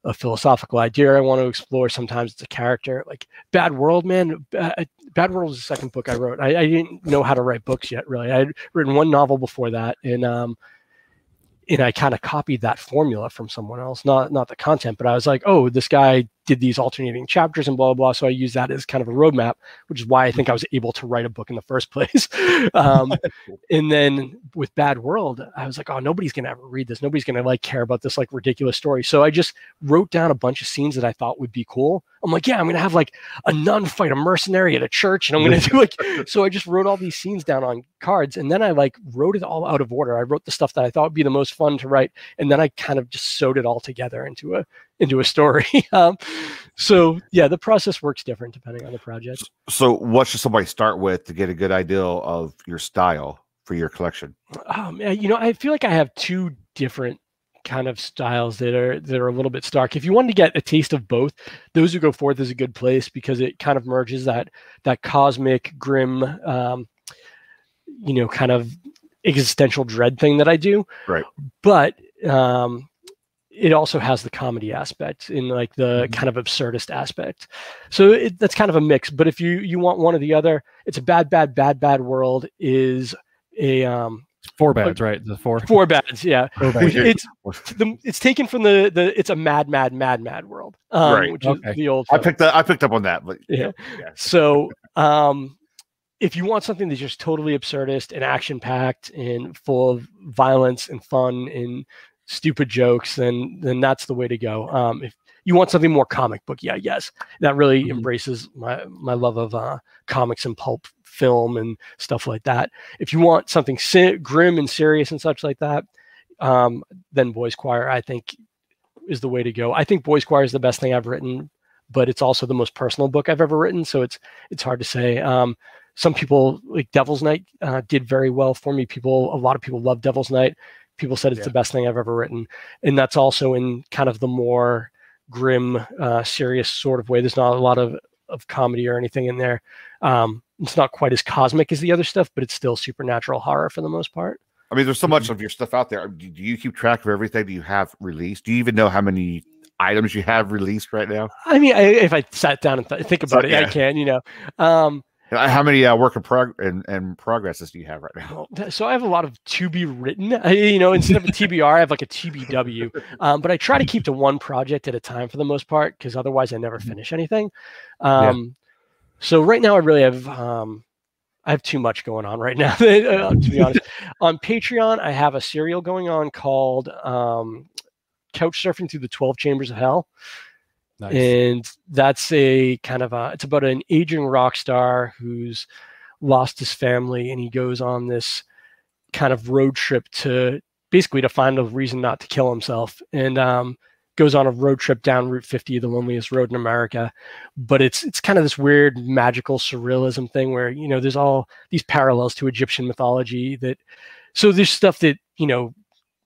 a philosophical idea I want to explore. Sometimes it's a character. Like Bad World, man. Bad, Bad World is the second book I wrote. I, I didn't know how to write books yet, really. I had written one novel before that, and um, and I kind of copied that formula from someone else. Not not the content, but I was like, oh, this guy did these alternating chapters and blah blah blah. So I use that as kind of a roadmap, which is why I think I was able to write a book in the first place. um, and then with Bad World, I was like, oh, nobody's gonna ever read this. Nobody's gonna like care about this like ridiculous story. So I just wrote down a bunch of scenes that I thought would be cool. I'm like, yeah, I'm gonna have like a nun fight a mercenary at a church, and I'm gonna do like. So I just wrote all these scenes down on cards, and then I like wrote it all out of order. I wrote the stuff that I thought would be the most fun to write, and then I kind of just sewed it all together into a into a story. um, so yeah, the process works different depending on the project. So, what should somebody start with to get a good idea of your style for your collection? um, you know, I feel like I have two different kind of styles that are that are a little bit stark. If you wanted to get a taste of both, those who go forth is a good place because it kind of merges that that cosmic, grim, um, you know, kind of existential dread thing that I do. Right. But um, it also has the comedy aspect in like the kind of absurdist aspect. So it, that's kind of a mix. But if you you want one or the other, it's a bad, bad, bad, bad world is a um four bads, right? The four. four bads yeah Four bads. it's the, it's taken from the the it's a mad mad mad mad world um, Right, which okay. is the old I picked that. I picked up on that, but Yeah. yeah. so um if you want something that's just totally absurdist and action packed and full of violence and fun and stupid jokes then then that's the way to go. Um if you want something more comic book yeah yes that really Mhm. embraces my my love of uh comics and pulp film and stuff like that. If you want something si- grim and serious and such like that um then boys choir i think is the way to go. I think boys choir is the best thing i've written but it's also the most personal book i've ever written so it's it's hard to say. Um some people like devil's night uh, did very well for me. People a lot of people love devil's night people said it's Yeah. the best thing i've ever written and that's also in kind of the more grim uh, serious sort of way there's not a lot of of comedy or anything in there um it's not quite as cosmic as the other stuff but it's still supernatural horror for the most part I mean, there's so much Mm-hmm. of your stuff out there. Do you keep track of everything that you have released? Do you even know how many items you have released right now? i mean I, if i sat down and th- think about it i can you know um How many uh, work in prog and, and progresses do you have right now? So I have a lot of to be written. I, you know, instead of a TBR, I have like a TBW. Um, but I try to keep to one project at a time for the most part, because otherwise I never finish anything. Um, So right now I really have um, I have too much going on right now. uh, to be honest, on Patreon I have a serial going on called um, Couch Surfing Through the Twelve Chambers of Hell Nice. and that's a kind of a it's about an aging rock star who's lost his family and he goes on this kind of road trip to basically to find a reason not to kill himself and um goes on a road trip down route 50 the loneliest road in america but it's it's kind of this weird magical surrealism thing where you know there's all these parallels to egyptian mythology that so there's stuff that you know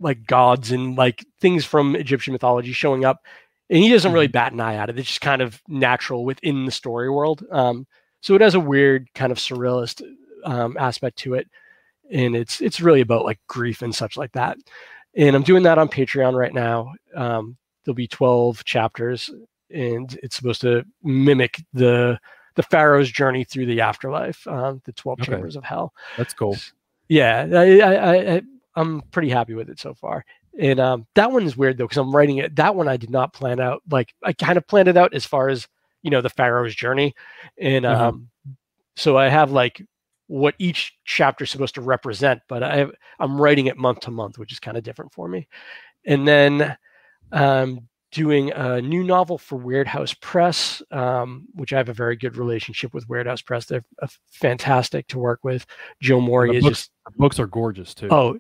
like gods and like things from egyptian mythology showing up and he doesn't really bat an eye at it. It's just kind of natural within the story world. Um, so it has a weird kind of surrealist um, aspect to it, and it's it's really about like grief and such like that. and I'm doing that on Patreon right now. Um, there'll be 12 chapters, and it's supposed to mimic the the Pharaoh's journey through the afterlife, um, the 12 Okay. chambers of hell. That's cool. Yeah, I, I, I, I- I'm pretty happy with it so far. And um, that one is weird though, because I'm writing it. That one I did not plan out. Like I kind of planned it out as far as you know the Pharaoh's journey, and Uh-huh. um, so I have like what each chapter is supposed to represent, but I have, I'm writing it month to month, which is kind of different for me. And then um, doing a new novel for Weird House Press, um, which I have a very good relationship with Weird House Press. They're uh, fantastic to work with. Joe Morey is books- just The books are gorgeous too. Oh,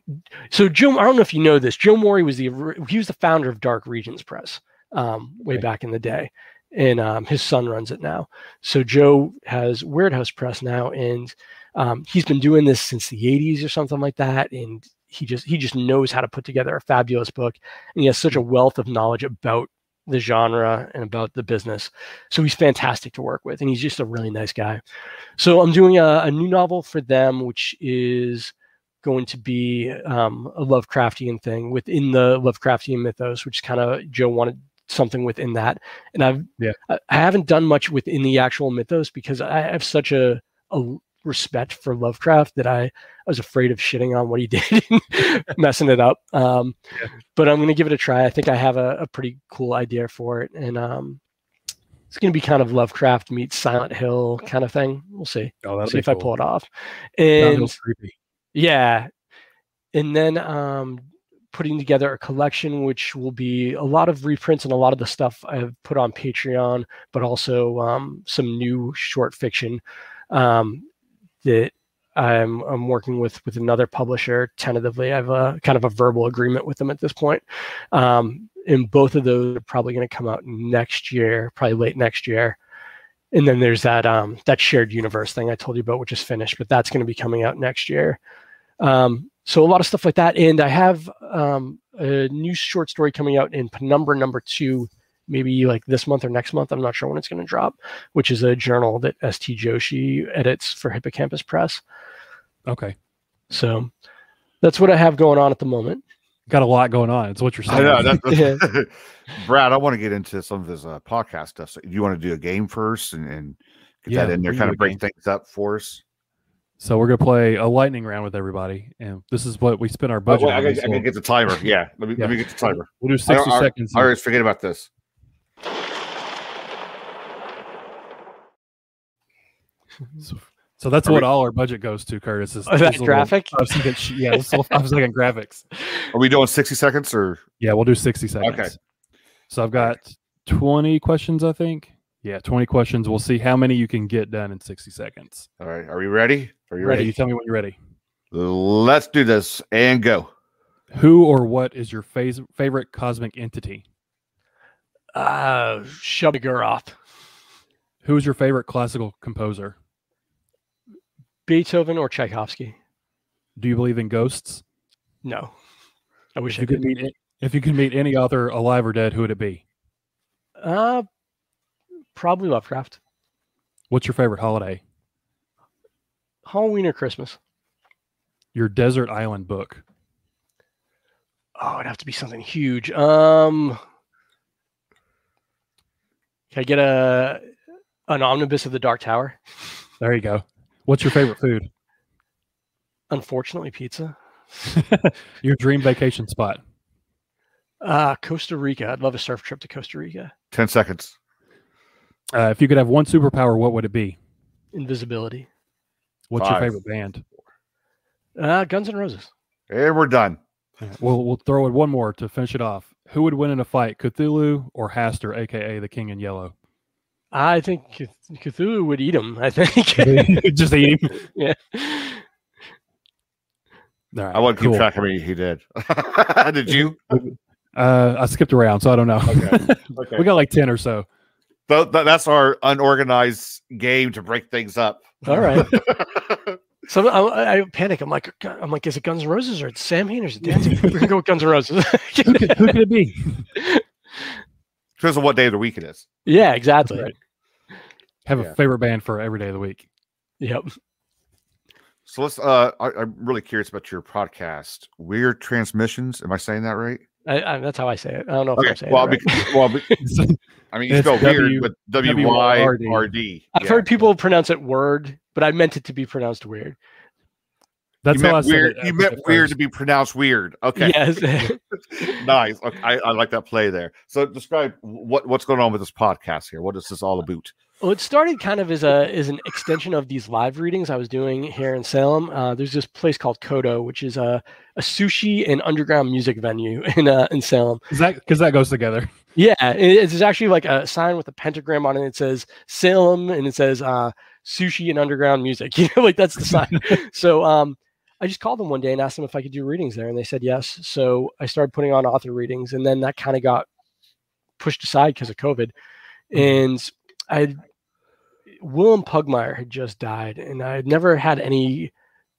so Joe, I don't know if you know this. Joe Morey was the he was the founder of Dark Regions Press um, way back in the day, and um, his son runs it now. So Joe has Weird House Press now, and um, he's been doing this since the '80s or something like that. And he just he just knows how to put together a fabulous book, and he has such a wealth of knowledge about the genre and about the business. So he's fantastic to work with, and he's just a really nice guy. So I'm doing a, a new novel for them, which is going to be um, a Lovecraftian thing within the Lovecraftian mythos, which kind of Joe wanted something within that. And I've Yeah. I, I haven't done much within the actual mythos because I have such a, a respect for Lovecraft that I, I was afraid of shitting on what he did, messing it up. Um, But I'm going to give it a try. I think I have a, a pretty cool idea for it, and um, it's going to be kind of Lovecraft meets Silent Hill kind of thing. We'll see. oh, see if I pull it off. And yeah. And then um, putting together a collection, which will be a lot of reprints and a lot of the stuff I've put on Patreon, but also um, some new short fiction um, that I'm, I'm working with with another publisher tentatively. I have a kind of a verbal agreement with them at this point. Um, and both of those are probably going to come out next year, probably late next year. And then there's that um, that shared universe thing I told you about, which is finished, but that's going to be coming out next year. Um, so a lot of stuff like that. And I have um, a new short story coming out in Penumbra number two, maybe like this month or next month. I'm not sure when it's going to drop, which is a journal that ST Joshi edits for Hippocampus Press. Okay, So that's what I have going on at the moment. got a lot going on. It's what you're I saying. know. That's, Brad, I want to get into some of his uh, podcast stuff. So you want to do a game first and, and get Yeah, that in there, kind of a break game. things up for us? So we're gonna play a lightning round with everybody, and this is what we spend our budget. Oh, wait, I on. gotta, So I gotta get the timer. Yeah, let me let me get the timer. we'll do I- sixty I- seconds. I always forget about this. So that's Are what we- all our budget goes to, Curtis. Is, is that little graphic? Five second, yeah, this little five second graphics. Are we doing sixty seconds or? Yeah, we'll do sixty seconds. Okay. So I've got twenty questions, I think. Yeah, twenty questions. We'll see how many you can get done in sixty seconds. All right, are we ready? Are you Ready? ready? You tell me when you're ready. Let's do this and go. Who or what is your phase, favorite cosmic entity? Uh, Shub-Niggurath, Who is your favorite classical composer? Beethoven or Tchaikovsky? Do you believe in ghosts? No, I wish If I you could could. meet, if you could meet any author, alive or dead, who would it be? Uh, probably Lovecraft. What's your favorite holiday? Halloween or Christmas? Your desert island book. Oh, it'd have to be something huge. Um, can I get a an omnibus of the Dark Tower? There you go. What's your favorite food? Unfortunately, pizza. Your dream vacation spot. Uh, Costa Rica. I'd love a surf trip to Costa Rica. Ten seconds. Uh, if you could have one superpower, what would it be? Invisibility. What's Five. your favorite band? Uh, Guns N' Roses. And we're done. We'll we'll throw in one more to finish it off. Who would win in a fight, Cthulhu or Hastur, aka the King in Yellow? I think Cthulhu would eat him. I think. Just eat him. yeah. All right, I want to cool. keep track how many he did. did you? Uh, I skipped around, so I don't know. Okay. Okay. we got like ten or so. Th- th- that's our unorganized game to break things up. All right. So I, I panic. I'm like, I'm like, is it Guns N' Roses or it's Samhain or is it Danzig? We're gonna go with Guns N' Roses. Who could, who could it be? Depends on what day of the week it is. yeah, exactly. Right. Have Yeah. a favorite band for every day of the week. Yep. So let's. Uh, I, I'm really curious about your podcast, Wyrd Transmissions. Am I saying that right? I, I, that's how I say it. I don't know if I'm saying Well, it right. bec- well, bec- I mean, you It's spell W- weird, but W Y R D. I've heard people pronounce it word, but I meant it to be pronounced weird. That's you how I meant said weird. it You meant weird to be pronounced weird. Okay. Yes. nice. Okay, I, I like that play there. So describe what what's going on with this podcast here. What is this all about? Well, it started kind of as a as an extension of these live readings I was doing here in Salem. Uh, there's this place called Kodo, which is a, a sushi and underground music venue in uh, in Salem. Is that because that goes together? Yeah, it- it's actually like a sign with a pentagram on it. It says Salem and it says uh, sushi and underground music. You know, like that's the sign. so um, I just called them one day and asked them if I could do readings there, and they said yes. So I started putting on author readings, and then that kind of got pushed aside because of COVID. And I, Wilum Pugmire had just died, and I had never had any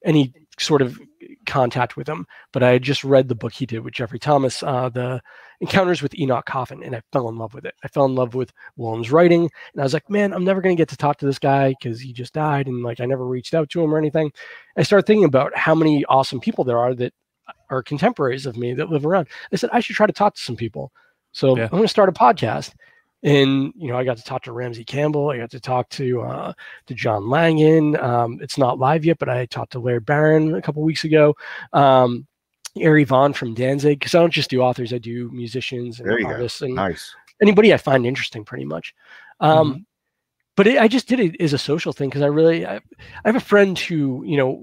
any sort of contact with him, but I had just read the book he did with Jeffrey Thomas, uh, the Encounters with Enoch Coffin, and I fell in love with it. I fell in love with Wilum's writing, and I was like, man, I'm never going to get to talk to this guy because he just died, and like I never reached out to him or anything. I started thinking about how many awesome people there are that are contemporaries of me that live around. I said I should try to talk to some people. So Yeah. I'm going to start a podcast. And you know, I got to talk to Ramsey Campbell. I got to talk to uh, to John Langan. Um, it's not live yet, but I talked to Laird Barron a couple weeks ago. Um, Eerie Von from Danzig, because I don't just do authors; I do musicians and you go. and Nice. anybody I find interesting, pretty much. Um, Mm-hmm. But it, I just did it as a social thing because I really I, I have a friend who you know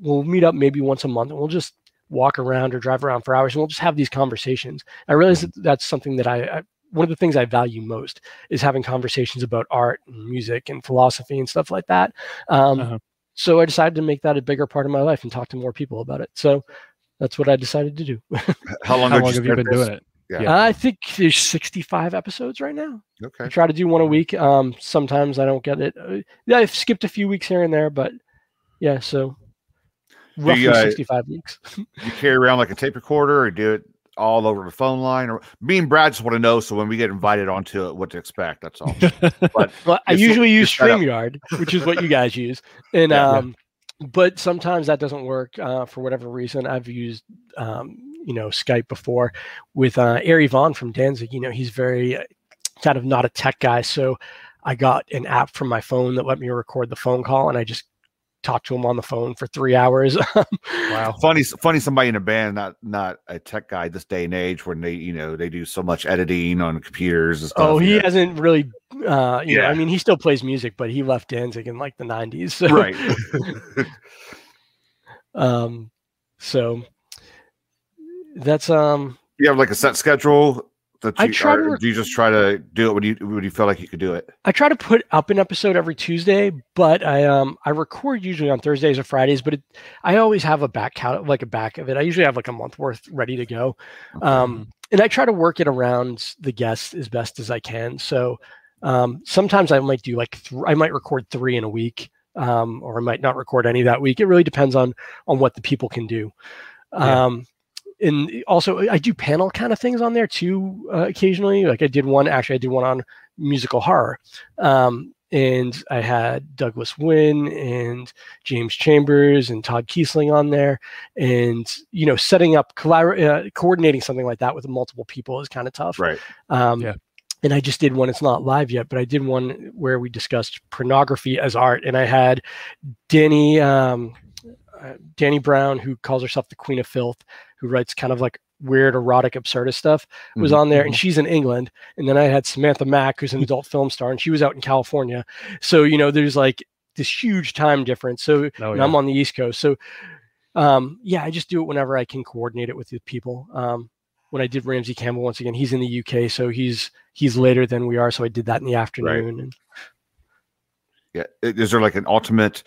we'll meet up maybe once a month and we'll just walk around or drive around for hours and we'll just have these conversations. I realize that that's something that I, I one of the things I value most is having conversations about art and music and philosophy and stuff like that. Um, Uh-huh. So I decided to make that a bigger part of my life and talk to more people about it. So that's what I decided to do. How long, How long have you been this? doing it? Yeah. I think there's 65 episodes right now. Okay. I try to do one a week. Um, sometimes I don't get it. Yeah, I've skipped a few weeks here and there, but yeah, so roughly you, uh, 65 weeks. You carry around like a tape recorder, or do it all over the phone line, or me and Brad just want to know so when we get invited onto it, what to expect. That's all. But Well, I usually use. StreamYard, which is what you guys use, and Yeah. um, but sometimes that doesn't work uh, for whatever reason. I've used um, you know Skype before with uh, Eerie Von from Danzig. You know, he's very uh, kind of not a tech guy, so I got an app from my phone that let me record the phone call, and I just talked to him on the phone for three hours. Wow. funny, funny somebody in a band, not not a tech guy this day and age when they, you know, they do so much editing on computers and stuff. Oh, he you know. hasn't really. Uh, you know, Yeah. I mean, he still plays music, but he left Danzig in like the '90s. So, right. um, so that's um. you have like a set schedule that I you, try to do you just try to do it when you when you feel like you could do it? I try to put up an episode every Tuesday, but I um I record usually on Thursdays or Fridays. But it, I always have a back count, like a back of it. I usually have like a month worth ready to go. Um, and I try to work it around the guests as best as I can. So um, sometimes I might do like th- I might record three in a week, um, or I might not record any that week. It really depends on on what the people can do. Yeah. And also I do panel kind of things on there too uh, occasionally. Like I did one actually I did one on musical horror. Um, and I had Douglas Wynne and James Chambers and Todd Keisling on there. And, you know, setting up, collabor- uh, coordinating something like that with multiple people is kind of tough. Right. Um, Yeah. And I just did one, it's not live yet, but I did one where we discussed pornography as art. And I had Danny, um, uh, Dani Brown, who calls herself the Queen of Filth, who writes kind of like weird erotic absurdist stuff was Mhm. on there and she's in england and then i had samantha mack who's an adult film star and she was out in california so you know there's like this huge time difference so Oh, yeah. i'm on the east coast so um yeah i just do it whenever i can coordinate it with the people um when i did ramsey campbell once again he's in the uk so he's he's later than we are so i did that in the afternoon and Yeah. Is there like an ultimate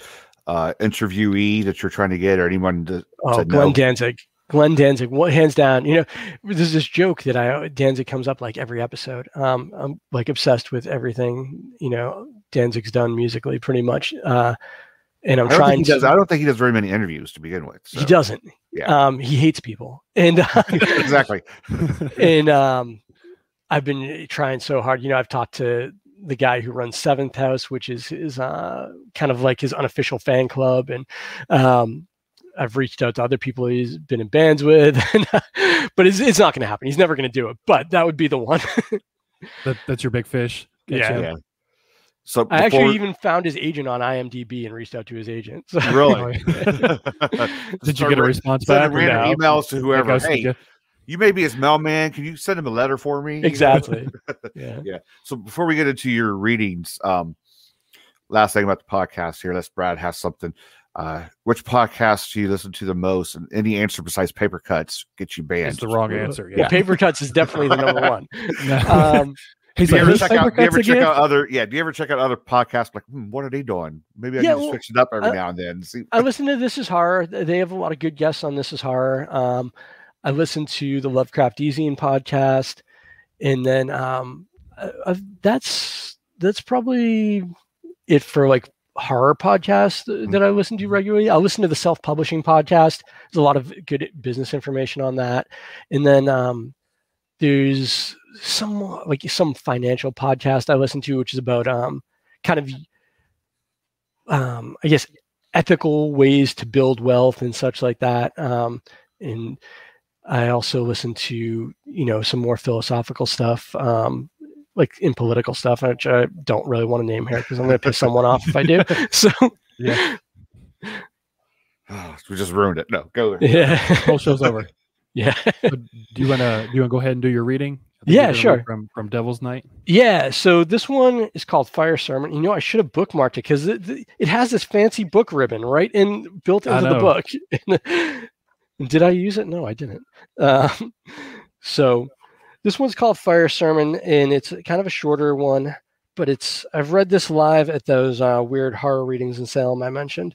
uh interviewee that you're trying to get or anyone to, Oh, to Glenn know? Danzig. Glenn Danzig, what hands down. You know, there's this joke that I Danzig comes up like every episode. Um, I'm like obsessed with everything. You know, Danzig's done musically, pretty much. Uh, and I'm trying to. does, I don't think he does very many interviews to begin with. he doesn't. Yeah. Um, he hates people, and uh, exactly. and um, I've been trying so hard. You know, I've talked to the guy who runs Seventh House, which is is uh, kind of like his unofficial fan club, and um, I've reached out to other people he's been in bands with, but it's, it's not going to happen. He's never going to do it. But that would be the one. That, that's your big fish. Yeah. him. Yeah. So I actually even found his agent on IMDb and reached out to his agent. So- really Did you get a response Send back? or random no? emails to whoever. Hey, you? you may be his mailman. Can you send him a letter for me? exactly. Yeah. Yeah. So before we get into your readings, um, last thing about the podcast here, let's Brad has something. Uh, which podcast do you listen to the most? And any answer besides paper cuts get you banned. It's the wrong answer. Yeah. Yeah. Paper cuts is definitely the number one. Um, He's Do you like, ever check out? Do you Cuts ever check out other? Yeah. Do you ever check out other podcasts? Like, hmm, what are they doing? Maybe I Yeah, can just well, switch it up every uh, now and then. See, I listen to This Is Horror. They have a lot of good guests on This Is Horror. Um, I listen to the Lovecraft eZine podcast, and then um, uh, uh, that's that's probably it for like horror podcasts th- that I listen to regularly. I listen to the self publishing podcast. There's a lot of good business information on that, and then um, there's some like some financial podcast I listen to, which is about um, kind of um, I guess ethical ways to build wealth and such like that. Um, and I also listen to you know some more philosophical stuff, um, like in political stuff, which I don't really want to name here because I'm going to piss someone off if I do. So Yeah. Oh, we just ruined it. No, go there. yeah, Whole show's over. yeah, So do you wanna do you wanna go ahead and do your reading? Yeah, sure. From from Devil's Night. yeah. So this one is called Fire Sermon. You know, I should have bookmarked it because it, it has this fancy book ribbon right in built into the book. Did I use it? No, I didn't. Um, so this one's called Fire Sermon, and it's kind of a shorter one. But it's I've read this live at those uh, weird horror readings in Salem I mentioned.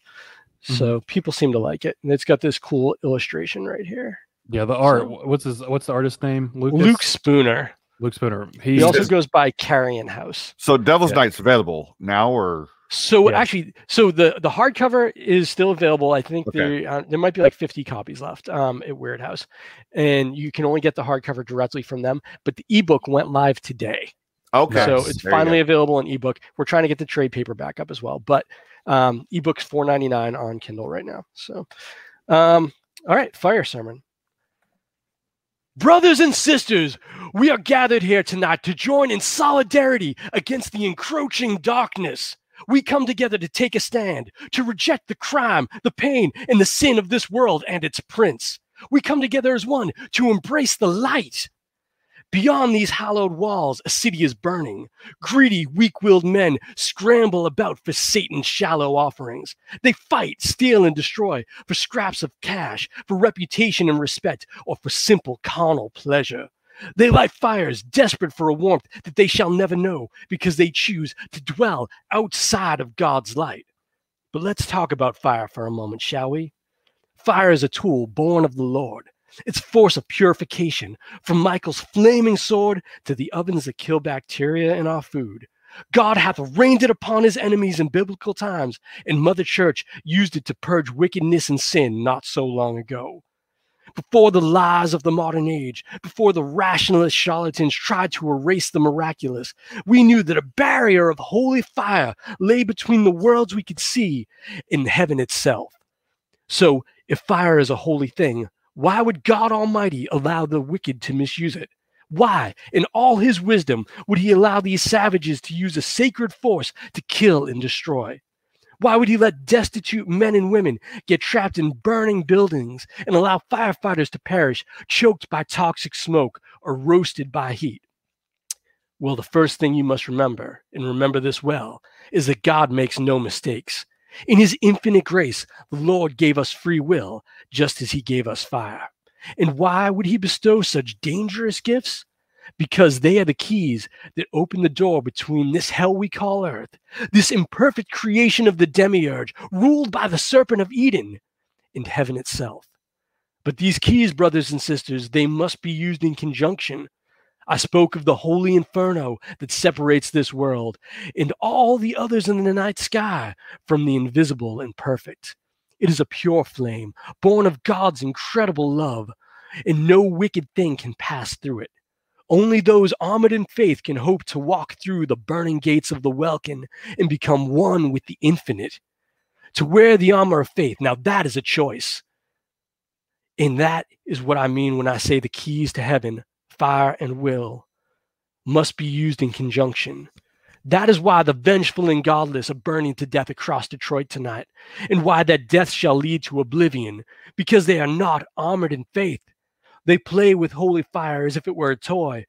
So people seem to like it, and it's got this cool illustration right here. Yeah, the art. So- what's his what's the artist's name? Lucas? Luke Spooner. Luke Spooner. He He's also goes by Carrion House. So Devil's Yeah. Night's available now, or So Yeah. actually, so the the hardcover is still available. I think Okay. there uh, there might be like 50 copies left um, at Weird House, and you can only get the hardcover directly from them. But the ebook went live today, okay, so it's There finally available in ebook. We're trying to get the trade paperback up as well, but um, ebook's 4.99 on Kindle right now. So, um, all right, fire sermon. Brothers and sisters, we are gathered here tonight to join in solidarity against the encroaching darkness. We come together to take a stand, to reject the crime, the pain, and the sin of this world and its prince. We come together as one to embrace the light. Beyond these hallowed walls, a city is burning. Greedy, weak willed men scramble about for Satan's shallow offerings. They fight, steal, and destroy for scraps of cash, for reputation and respect, or for simple carnal pleasure. They light fires, desperate for a warmth that they shall never know, because they choose to dwell outside of God's light. But let's talk about fire for a moment, shall we? Fire is a tool born of the Lord. Its force of purification, from Michael's flaming sword to the ovens that kill bacteria in our food. God hath rained it upon his enemies in biblical times, and Mother Church used it to purge wickedness and sin not so long ago. Before the lies of the modern age, before the rationalist charlatans tried to erase the miraculous, we knew that a barrier of holy fire lay between the worlds we could see and heaven itself. So, if fire is a holy thing, why would God Almighty allow the wicked to misuse it? Why, in all his wisdom, would he allow these savages to use a sacred force to kill and destroy? Why would he let destitute men and women get trapped in burning buildings and allow firefighters to perish, choked by toxic smoke or roasted by heat? Well, the first thing you must remember, and remember this well, is that God makes no mistakes. In his infinite grace, the Lord gave us free will, just as he gave us fire. And why would he bestow such dangerous gifts? Because they are the keys that open the door between this hell we call earth, this imperfect creation of the demiurge, ruled by the serpent of Eden, and heaven itself. But these keys, brothers and sisters, they must be used in conjunction. I spoke of the holy inferno that separates this world and all the others in the night sky from the invisible and perfect. It is a pure flame, born of God's incredible love, and no wicked thing can pass through it. Only those armored in faith can hope to walk through the burning gates of the welkin and become one with the infinite. To wear the armor of faith, now that is a choice. And that is what I mean when I say the keys to heaven, fire and will, must be used in conjunction. That is why the vengeful and godless are burning to death across Detroit tonight, and why that death shall lead to oblivion, because they are not armored in faith. They play with holy fire as if it were a toy,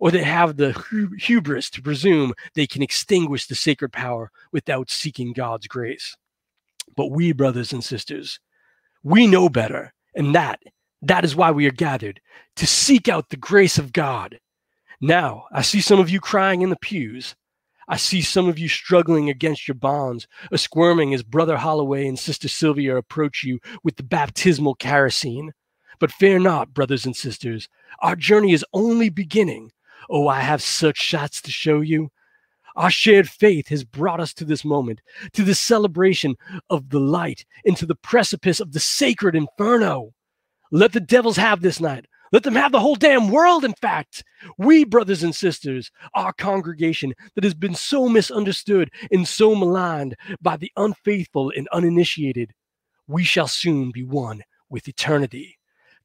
or they have the hu- hubris to presume they can extinguish the sacred power without seeking God's grace. But we, brothers and sisters, we know better, and that that is why we are gathered to seek out the grace of God. Now, I see some of you crying in the pews. I see some of you struggling against your bonds, or squirming as Brother Holloway and Sister Sylvia approach you with the baptismal kerosene. But fear not, brothers and sisters, our journey is only beginning. Oh, I have such shots to show you. Our shared faith has brought us to this moment, to the celebration of the light, and to the precipice of the sacred inferno. Let the devils have this night. Let them have the whole damn world, in fact. We, brothers and sisters, our congregation that has been so misunderstood and so maligned by the unfaithful and uninitiated, we shall soon be one with eternity.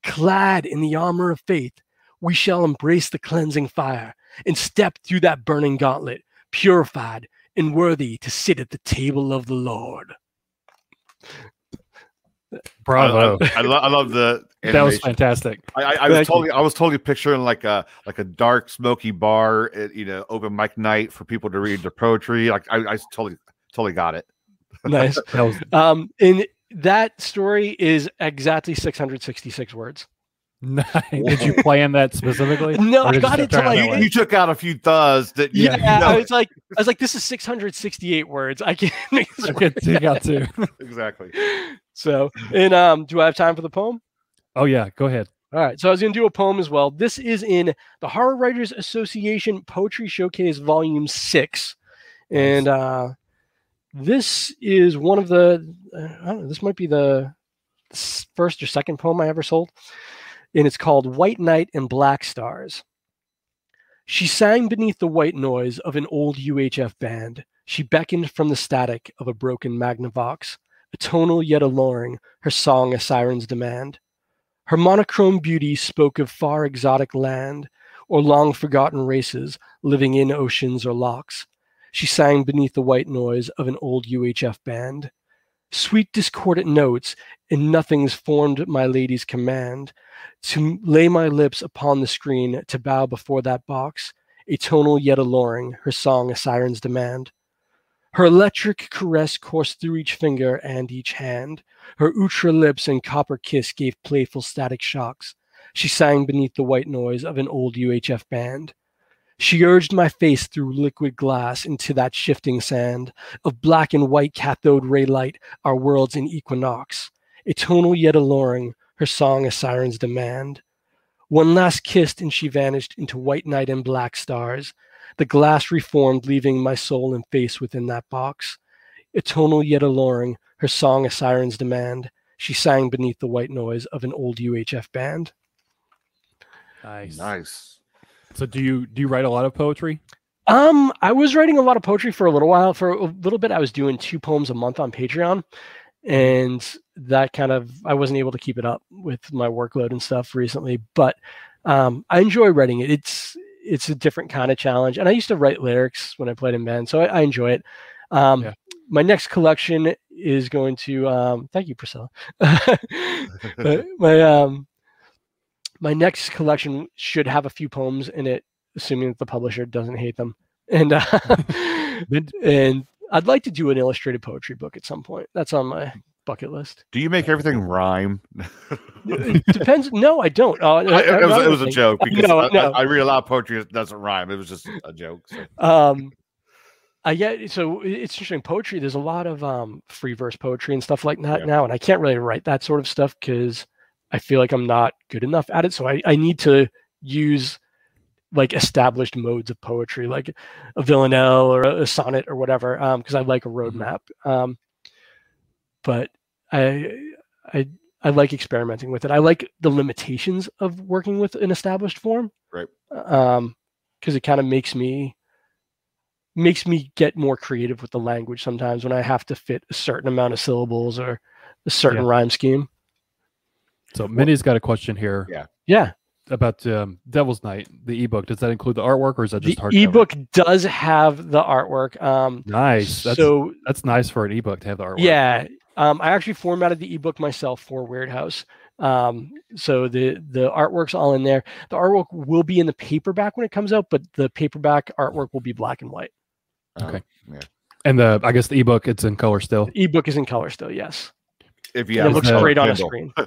Clad in the armor of faith, we shall embrace the cleansing fire and step through that burning gauntlet, purified and worthy to sit at the table of the Lord. Bravo. I, I, lo- I love the. that was fantastic. I, I, I was Thank you. totally, I was totally picturing like a like a dark, smoky bar, at, you know, open mic night for people to read their poetry. Like I, I totally, totally got it. Nice. That was Um, and that story is exactly 666 words. nice. Did you plan that specifically? No, I got it to like- You, you took out a few tha's that you, Yeah, you know- I was like, I was like, this is 668 words. I can't make this Okay, work. you got to. exactly. So, and um, do I have time for the poem? Oh yeah, go ahead. All right, so I was going to do a poem as well. This is in the Horror Writers Association Poetry Showcase Volume Six, and uh, this is one of the uh, I don't know. This might be the first or second poem I ever sold, and it's called "White Night and Black Stars." She sang beneath the white noise of an old UHF band. She beckoned from the static of a broken Magnavox, a tonal yet alluring, her song a siren's demand. Her monochrome beauty spoke of far exotic land or long forgotten races living in oceans or lochs. She sang beneath the white noise of an old UHF band. Sweet discordant notes and nothings formed my lady's command to lay my lips upon the screen to bow before that box, a tonal yet alluring, her song a siren's demand. Her electric caress coursed through each finger and each hand. Her ultra lips and copper kiss gave playful static shocks. She sang beneath the white noise of an old UHF band. She urged my face through liquid glass into that shifting sand of black and white cathode ray light, our worlds in equinox. A tonal yet alluring, her song a siren's demand. One last kiss and she vanished into white night and black stars. The glass reformed, leaving my soul and face within that box. A tonal yet alluring, her song a siren's demand. She sang beneath the white noise of an old UHF band. Nice. Nice. So do you do you write a lot of poetry? Um, I was writing a lot of poetry for a little while. For a little bit, I was doing two poems a month on Patreon, and that kind of I wasn't able to keep it up with my workload and stuff recently. But um, I enjoy writing it. It's it's a different kind of challenge, and I used to write lyrics when I played in band, so I, I enjoy it. Um, Yeah. My next collection is going to um, thank you, Priscilla. my my, um, my next collection should have a few poems in it, assuming that the publisher doesn't hate them. And uh, and I'd like to do an illustrated poetry book at some point. That's on my bucket list. Do you make everything rhyme? Depends. No, I don't. Uh, I- it, was, it was a joke because No, I, no. I, I read a lot of poetry that doesn't rhyme. It was just a joke. So. um I get so it's interesting. Poetry, there's a lot of um free verse poetry and stuff like that Yeah. now, and I can't really write that sort of stuff because I feel like I'm not good enough at it. So I, I need to use like established modes of poetry, like a villanelle or a, a sonnet or whatever, um, because I like a roadmap. Um, but I I I like experimenting with it. I like the limitations of working with an established form. Right. Um, because it kind of makes me makes me get more creative with the language sometimes when I have to fit a certain amount of syllables or a certain Yeah. rhyme scheme. So Minnie's got a question here Yeah. Yeah. about um, Devil's Night, the ebook. Does that include the artwork or is that The just hardcover? The ebook does have the artwork. Um Nice. That's so that's nice for an ebook to have the artwork. Yeah, um, I actually formatted the ebook myself for Weird House. Um, so the the artwork's all in there. The artwork will be in the paperback when it comes out, but the paperback artwork will be black and white. Okay. Um, yeah. And the I guess the ebook it's in color still. The ebook is in color still, yes. If you have it looks the great on a screen.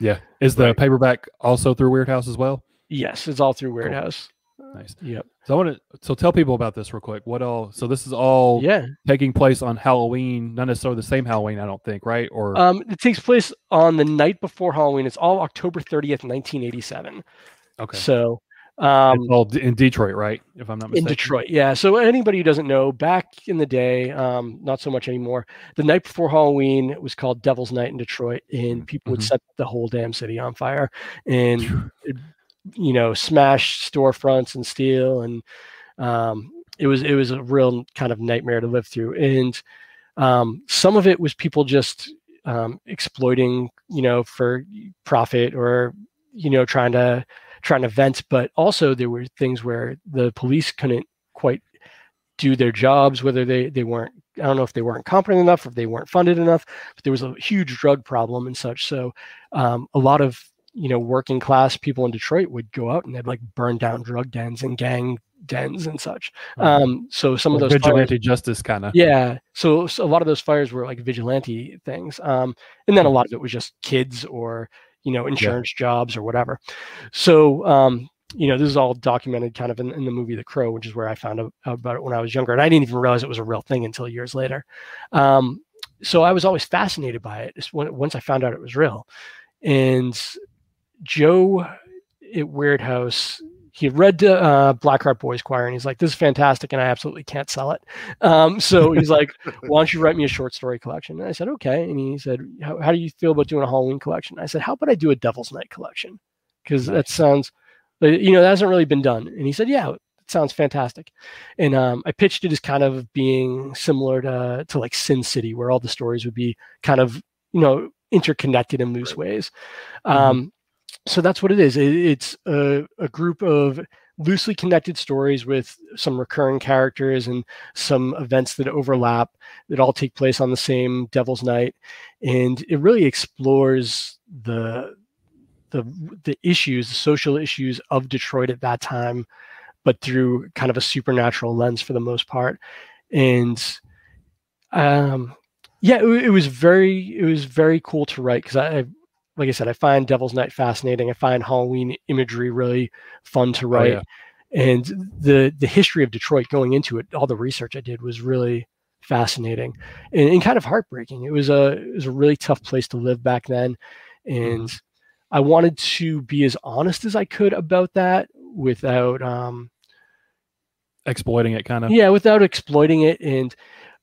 Yeah. Is the Right. paperback also through Weird House as well? Yes, it's all through Weird Cool. House. Nice. Yep. So I want to so tell people about this real quick. What all? So this is all Yeah. taking place on Halloween, not necessarily the same Halloween, I don't think, right? Or Um, it takes place on the night before Halloween. It's all October 30th, 1987. okay, So um, in Detroit, right? If I'm not in. Detroit. Yeah. So anybody who doesn't know, back in the day, um, not so much anymore. The night before Halloween it was called Devil's Night in Detroit, and people would Mhm. set the whole damn city on fire, and you know, smash storefronts and steal, and um, it was it was a real kind of nightmare to live through. And um, some of it was people just um, exploiting, you know, for profit or you know trying to trying to vent, but also there were things where the police couldn't quite do their jobs, whether they they weren't I don't know if they weren't competent enough, or if they weren't funded enough, but there was a huge drug problem and such. So um, a lot of you know working class people in Detroit would go out and they'd like burn down drug dens and gang dens and such. Um, so some of Like those fires- vigilante justice kind of. yeah. So, so a lot of those fires were like vigilante things. Um, and then a lot of it was just kids or, you know, insurance jobs or whatever. So, um, you know, this is all documented kind of in, in the movie The Crow, which is where I found out about it when I was younger. And I didn't even realize it was a real thing until years later. Um, so I was always fascinated by it when, once I found out it was real. And Joe at Weird House, he read uh, Blackheart Boys Choir and he's like, this is fantastic and I absolutely can't sell it. Um, so he's like, why don't you write me a short story collection? And I said, okay. And he said, how, how do you feel about doing a Halloween collection? I said, how about I do a Devil's Night collection? Because that sounds, uh, you know, that hasn't really been done. And he said, yeah, it sounds fantastic. And um, I pitched it as kind of being similar to, to like Sin City, where all the stories would be kind of, you know, interconnected in loose ways. Um, so that's what it is. It, it's a, a group of loosely connected stories with some recurring characters and some events that overlap that all take place on the same Devil's Night, and it really explores the the the issues, the social issues of Detroit at that time, but through kind of a supernatural lens for the most part, and um, yeah, it, it was very it was very cool to write because I. Like I said, I find Devil's Night fascinating. I find Halloween imagery really fun to write yeah. and the the history of Detroit going into it, all the research I did was really fascinating and, and kind of heartbreaking. It was a it was a really tough place to live back then, and I wanted to be as honest as I could about that without um Exploiting it kind of. yeah without exploiting it and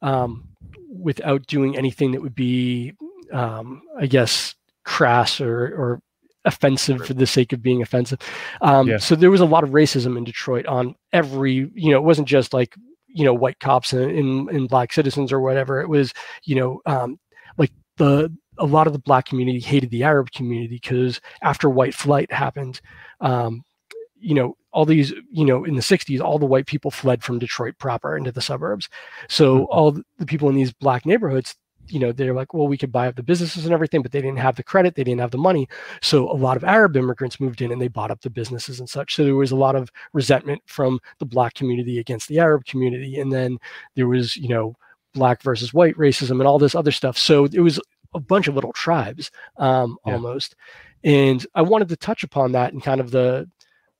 um without doing anything that would be um I guess crass or or offensive for the sake of being offensive. Um, Yeah. So there was a lot of racism in Detroit on every, you know, it wasn't just like, you know, white cops and, and, and black citizens or whatever. It was, you know, um, like the, a lot of the black community hated the Arab community because after white flight happened, um, you know, all these, you know, in the 60s, all the white people fled from Detroit proper into the suburbs. So all the people in these black neighborhoods, you know, they're like, well, we could buy up the businesses and everything, but they didn't have the credit, they didn't have the money. So a lot of Arab immigrants moved in and they bought up the businesses and such. So there was a lot of resentment from the black community against the Arab community. And then there was, you know, black versus white racism and all this other stuff. So it was a bunch of little tribes um, Yeah. almost. And I wanted to touch upon that and kind of the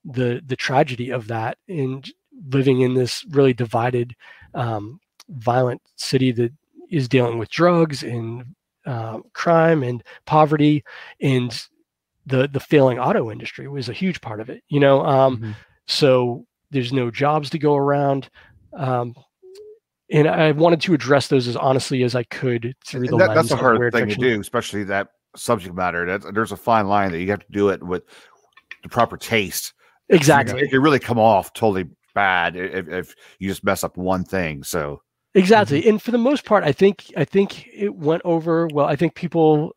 the the tragedy of that and living in this really divided, um, violent city that is dealing with drugs and uh, crime and poverty and the the failing auto industry was a huge part of it. You know, um, Mhm. so there's no jobs to go around. Um, and I wanted to address those as honestly as I could through the that, that's a hard thing fiction. to do, especially that subject matter. That there's a fine line that you have to do it with the proper taste. Exactly. It can really come off totally bad if, if you just mess up one thing. So Exactly. And for the most part, I think I think it went over well. I think people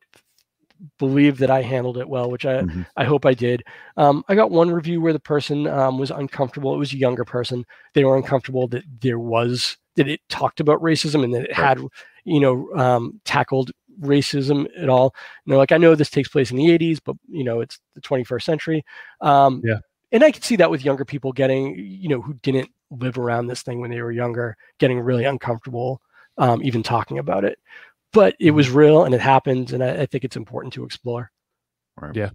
believe that I handled it well, which I Mhm. I hope I did. Um, I got one review where the person um, was uncomfortable. It was a younger person. They were uncomfortable that there was that it talked about racism and that it had, you know, um, tackled racism at all. You know, like I know this takes place in the '80s, but you know, it's the 21st century. Um, Yeah. and I could see that with younger people getting, you know, who didn't live around this thing when they were younger, getting really uncomfortable, um, even talking about it. But it was real and it happened, and I, I think it's important to explore. Yeah.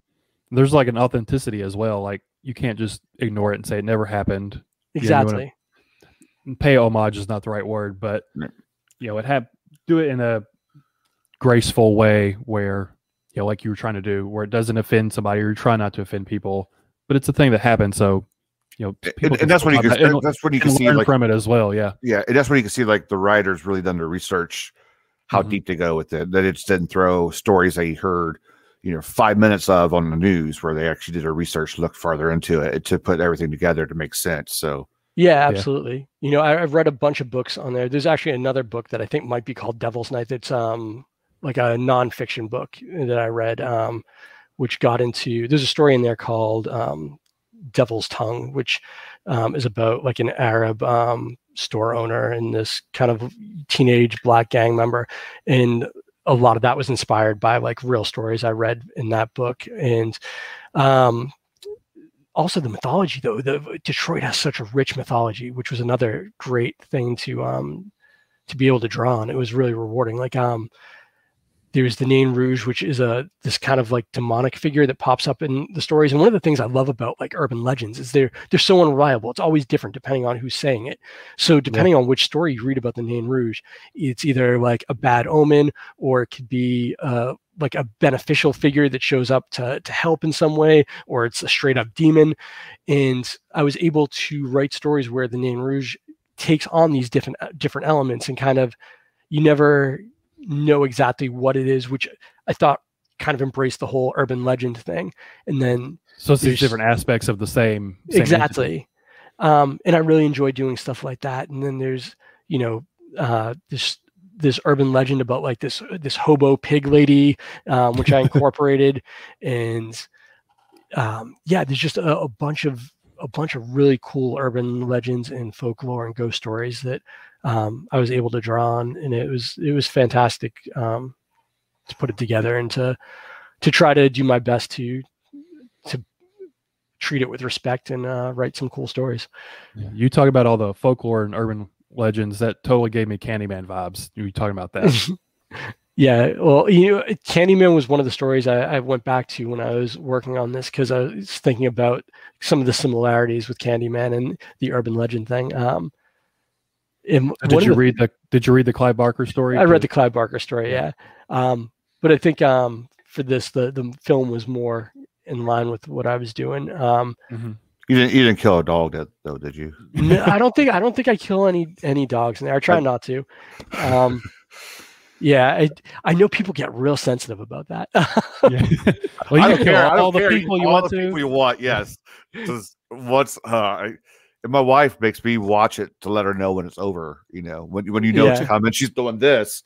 There's like an authenticity as well. Like you can't just ignore it and say it never happened. you wanna- Exactly. Pay homage is not the right word, but you know, it had do it in a graceful way where you know, like you were trying to do, where it doesn't offend somebody or you try not to offend people, but it's a thing that happened So you know, and, people and that's when you can have that and- that's when you can and see learn like from it as well. Yeah. yeah, and that's when you can see like the writers really done their research, how Mhm. deep to go with it. That it just didn't throw stories they heard, you know, five minutes of on the news where they actually did their research, looked farther into it to put everything together to make sense. So Yeah, absolutely. You know, I, I've read a bunch of books on there. There's actually another book that I think might be called Devil's Night. It's um like a nonfiction book that I read, um, which got into. There's a story in there called um, Devil's Tongue, which um, is about like an Arab um, store owner and this kind of teenage black gang member, and a lot of that was inspired by like real stories I read in that book, and um, also the mythology though the detroit has such a rich mythology which was another great thing to um to be able to draw on. It was really rewarding. Like um there's the Nain Rouge, which is a this kind of like demonic figure that pops up in the stories. And one of the things I love about like urban legends is they're they're so unreliable. It's always different depending on who's saying it. So depending on which story you read about the Nain Rouge, it's either like a bad omen or it could be uh, like a beneficial figure that shows up to to help in some way, or it's a straight up demon. And I was able to write stories where the Nain Rouge takes on these different uh, different elements and kind of you never know exactly what it is, which I thought kind of embraced the whole urban legend thing. And then So it's these different aspects of the same, same exactly. Um, and I really enjoy doing stuff like that. And then there's, you know, uh, this this urban legend about like this this hobo pig lady, um, which I incorporated, and um, yeah, there's just a, a bunch of a bunch of really cool urban legends and folklore and ghost stories that um, I was able to draw on, and it was it was fantastic um, to put it together and to to try to do my best to to treat it with respect and uh, write some cool stories. Yeah, You talk about all the folklore and urban legends that totally gave me Candyman vibes. You were talking about that. Yeah, well, you know, Candyman was one of the stories I, I went back to when I was working on this because I was thinking about some of the similarities with Candyman and the urban legend thing. Um, and did you the- read the Did you read the Clive Barker story? I read The- the Clive Barker story, yeah. Um, but I think um, for this, the the film was more in line with what I was doing. Um, Mhm. you didn't you didn't kill a dog that, though, did you? no, I don't think I don't think I kill any any dogs in there. I try not to. Um, yeah, I I know people get real sensitive about that. Yeah. well, I don't can care. I don't all the people you all want the to. people you want. Yes. Just What's uh, I, and my wife makes me watch it to let her know when it's over. You know, when when you know it's Yeah. coming, she's doing this,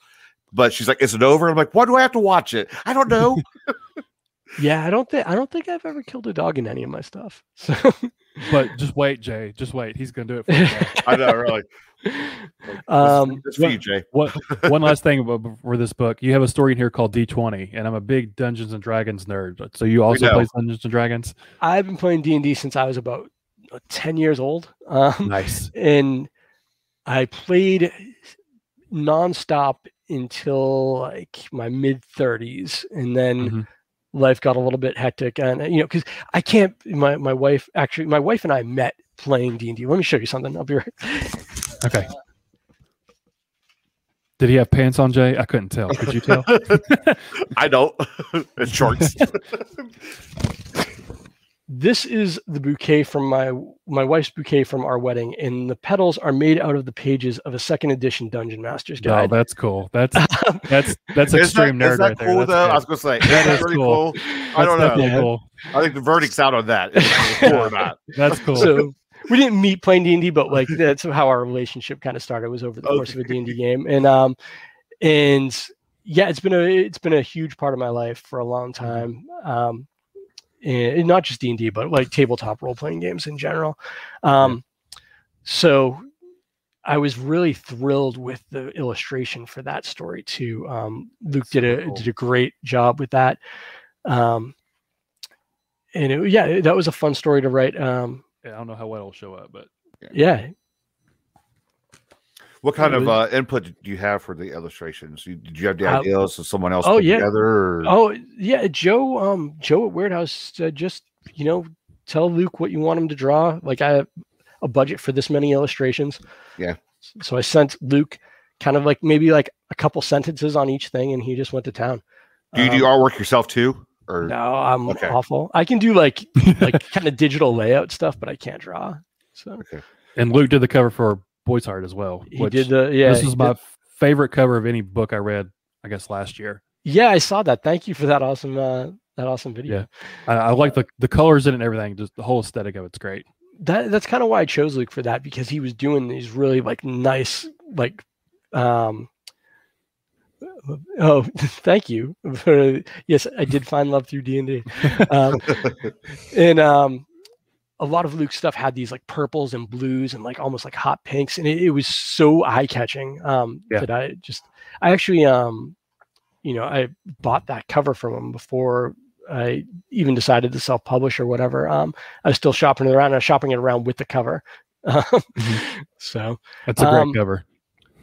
but she's like, "Is it over?" I'm like, "Why do I have to watch it? I don't know." yeah, I don't think I don't think I've ever killed a dog in any of my stuff. So, But just wait, Jay. Just wait. He's gonna do it for you. Jay. I know, really. um, It's for you, Jay. What one last thing about- for this book? You have a story in here called D20, and I'm a big Dungeons and Dragons nerd. So you also play Dungeons and Dragons? I've been playing D and D since I was about uh, ten years old. Um, Nice. and I played nonstop until like my mid 30s, and then Mhm. life got a little bit hectic. And you know, because I can't. My my wife actually, my wife and I met playing D and D. Let me show you something. I'll be right. Okay. Did he have pants on, Jay? I couldn't tell. Could you tell? I don't. it's shorts. This is the bouquet from my my wife's bouquet from our wedding, and the petals are made out of the pages of a second edition Dungeon Master's Guide. Oh, Guide. that's cool. That's that's that's extreme that, nerd is that right there. cool That's though? good. I was gonna say That that is is cool. cool. I That's don't know. cool. I think the verdict's out on that. cool or not? That's cool. so we didn't meet playing D&D, but like that's how our relationship kind of started was over the course of a D&D game. And um and yeah, it's been a it's been a huge part of my life for a long time. Um and not just D&D, but like tabletop role playing games in general. Um so I was really thrilled with the illustration for that story too. Um, Luke did a cool. did a great job with that. Um, and it, yeah, that was a fun story to write. Um, Yeah, I don't know how well it'll show up, but yeah, What kind of uh, input do you have for the illustrations? You, did you have the Uh, ideas of someone else oh, put yeah. together? Or? Oh yeah, Joe. Um, Joe at Weird House said just you know tell Luke what you want him to draw. Like I have a budget for this many illustrations. Yeah. So I sent Luke kind of like maybe like a couple sentences on each thing, and he just went to town. do you do Um, artwork yourself too? Or No, I'm Okay. awful. I can do like like kind of digital layout stuff, but I can't draw. So and Luke did the cover for Boy's Heart as well. he did the yeah. this is did- my favorite cover of any book I read. I guess last year. yeah. I saw that. Thank you for that awesome uh, that awesome video. Yeah. I, I like the the colors in it and everything. Just the whole aesthetic of it's great. that that's kind of why I chose Luke for that because he was doing these really like nice like um oh thank you yes I did find love through D&D um, and um a lot of Luke's stuff had these like purples and blues and like almost like hot pinks and it, it was so eye catching um Yeah. that I just I actually um you know I bought that cover from him before I even decided to self publish or whatever um I was still shopping it around. I was shopping it around with the cover. Um, So That's a great Um, cover.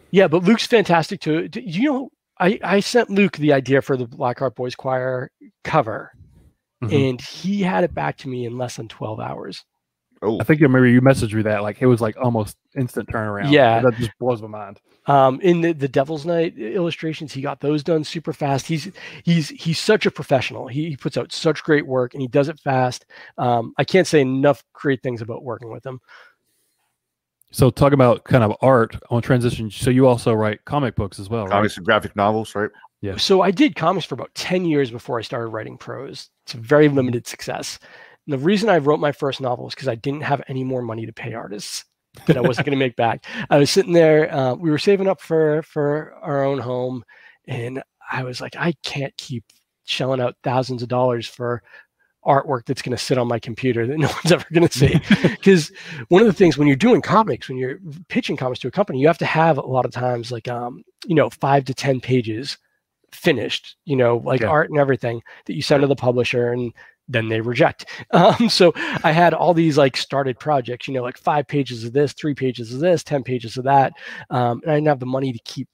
yeah, but Luke's fantastic too. Do You know, I I sent Luke the idea for the Blackheart Boys Choir cover, Mhm. and he had it back to me in less than twelve hours. oh, I think you remember you messaged me that like it was like almost instant turnaround. Yeah. that just blows my mind. Um, in the, the Devil's Night illustrations, he got those done super fast. He's he's he's such a professional. He, he puts out such great work, and he does it fast. Um, I can't say enough great things about working with him. So talk about kind of art on transition. So you also write comic books as well, right? comics and graphic novels, right? Yeah. So I did comics for about 10 years before I started writing prose. It's a very limited success. And the reason I wrote my first novel was because I didn't have any more money to pay artists that I wasn't going to make back. I was sitting there, uh, we were saving up for for our own home, and I was like, I can't keep shelling out thousands of dollars for artwork that's going to sit on my computer that no one's ever going to see. Because one of the things when you're doing comics, when you're pitching comics to a company, you have to have a lot of times like um, you know, five to ten pages finished, you know, like Yeah. art and everything that you send to the publisher and then they reject. Um, so I had all these like started projects, you know, like five pages of this, three pages of this, 10 pages of that. Um, and I didn't have the money to keep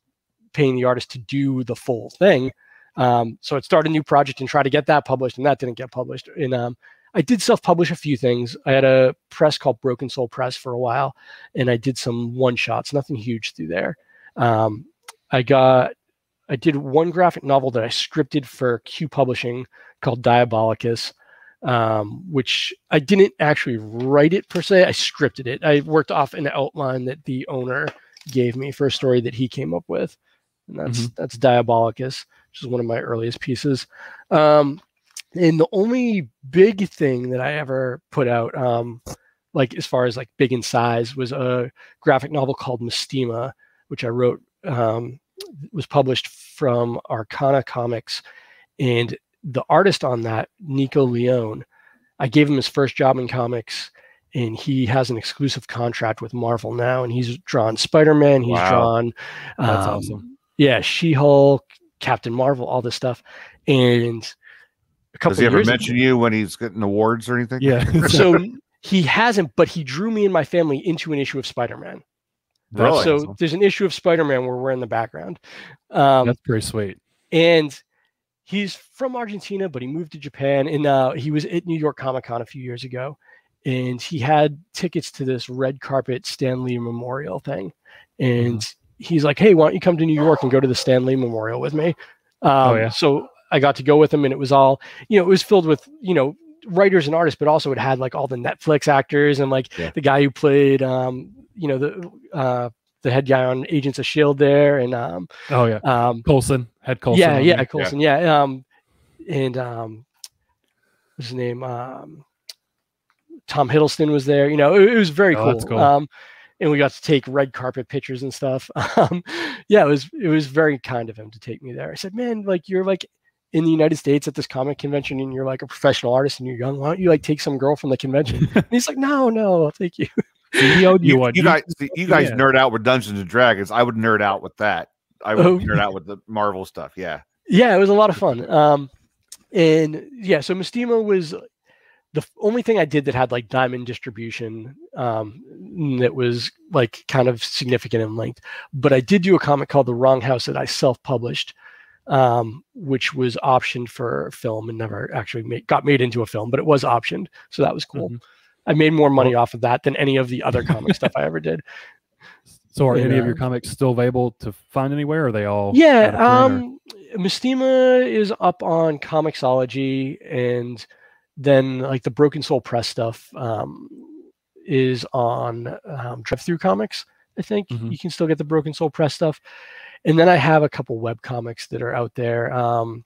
paying the artist to do the full thing. Um, so I'd start a new project and try to get that published, and that didn't get published. And um, I did self-publish a few things. I had a press called Broken Soul Press for a while, and I did some one-shots, nothing huge through there. Um, I got, I did one graphic novel that I scripted for Q Publishing called Diabolicus, um, which I didn't actually write it per se. I scripted it. I worked off an outline that the owner gave me for a story that he came up with, and that's that's Diabolicus, which is one of my earliest pieces. Um, and the only big thing that I ever put out, um, like as far as like big in size, was a graphic novel called Mystema, which I wrote. Um, was published from Arcana Comics, and the artist on that, Nico Leon, I gave him his first job in comics, and he has an exclusive contract with Marvel now, and he's drawn Spider Man, he's Wow. drawn, That's um, awesome. yeah, She Hulk, Captain Marvel, all this stuff, and a couple Does he ever years mention ago- you when he's getting awards or anything? Yeah. so he hasn't, but he drew me and my family into an issue of Spider Man. Really? So there's an issue of Spider Man where we're in the background. Um, That's pretty sweet. and he's from Argentina, but he moved to Japan, and uh, he was at New York Comic Con a few years ago, and he had tickets to this red carpet Stan Lee Memorial thing, and he's like, "Hey, why don't you come to New York and go to the Stan Lee Memorial with me?" Um, yeah. So I got to go with him, and it was all, you know, it was filled with, you know, writers and artists, but also it had like all the Netflix actors and like Yeah. the guy who played, um, you know, the uh, the head guy on Agents of Shield there, and um, Oh yeah, um, Coulson had Coulson. yeah, yeah, there. Coulson, yeah, um, and um, what's his name? Um, Tom Hiddleston was there. You know, it, it was very Oh, cool. that's cool. Um, and we got to take red carpet pictures and stuff. Um, yeah, it was it was very kind of him to take me there. I said, man, like you're like in the United States at this comic convention and you're like a professional artist and you're young. Why don't you like take some girl from the convention? and he's like, no, no, thank you. He owed you, You, one. you guys, you guys yeah. nerd out with Dungeons and Dragons. I would nerd out with that. I would Oh. nerd out with the Marvel stuff. Yeah. yeah, it was a lot of fun. Um, and yeah, so Mistimo was the only thing I did that had like diamond distribution um, that was like kind of significant in length. But I did do a comic called The Wrong House that I self-published, um, which was optioned for film and never actually made, got made into a film, but it was optioned, so that was cool. Mhm. I made more money off of that than any of the other comic stuff I ever did. So are any of your uh, comics still available to find anywhere? Or are they all? Yeah, out of print, or- um, Mystima is up on Comixology, and then like the Broken Soul Press stuff um, is on um, DriveThru Comics. I think Mhm. you can still get the Broken Soul Press stuff, and then I have a couple web comics that are out there. Um,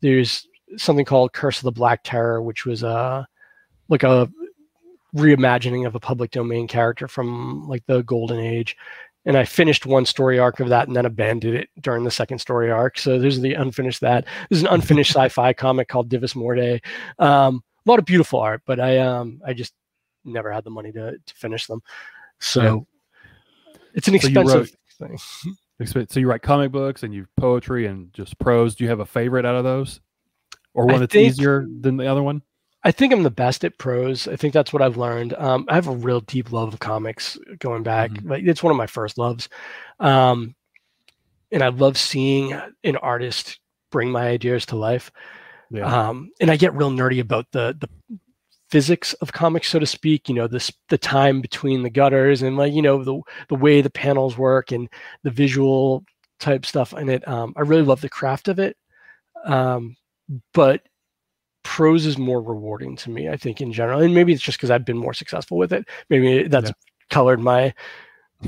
there's something called Curse of the Black Terror, which was a like a reimagining of a public domain character from like the golden age. And i finished one story arc of that and then abandoned it during the second story arc. So there's the unfinished that. There's an unfinished sci-fi comic called divus morte. Um, a lot of beautiful art but i um i just never had the money to, to finish them. So it's an So expensive wrote- thing So you write comic books and you poetry and just prose. Do you have a favorite out of those, or I one that's think- easier than the other one? I think I'm the best at prose. I think that's what I've learned. Um, I have a real deep love of comics going back. Mhm. Like it's one of my first loves. Um, and I love seeing an artist bring my ideas to life. Yeah. Um, and I get real nerdy about the the physics of comics, so to speak. You know, this the time between the gutters and like you know the the way the panels work and the visual type stuff in it. Um, I really love the craft of it. Um, but prose is more rewarding to me, I think, in general. And maybe it's just because I've been more successful with it. Maybe that's Yeah. colored my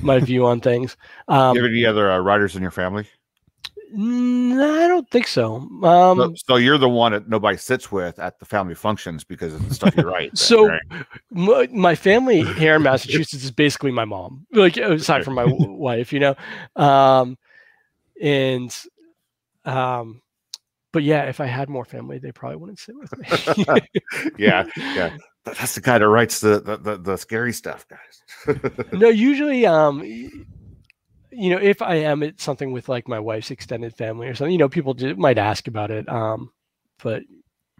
my view on things. Um, you have any other uh, writers in your family? No, I don't think so. Um, so, so you're the one that nobody sits with at the family functions because of the stuff you write. then, So- right? my, my family here in Massachusetts is basically my mom, like aside from my wife, you know. Um, and um, but yeah, if I had more family, they probably wouldn't sit with me. yeah, yeah. That's the guy that writes the the, the, the scary stuff, guys. no, usually, um, you know, if I am at something with like my wife's extended family or something, you know, people do, might ask about it. Um, but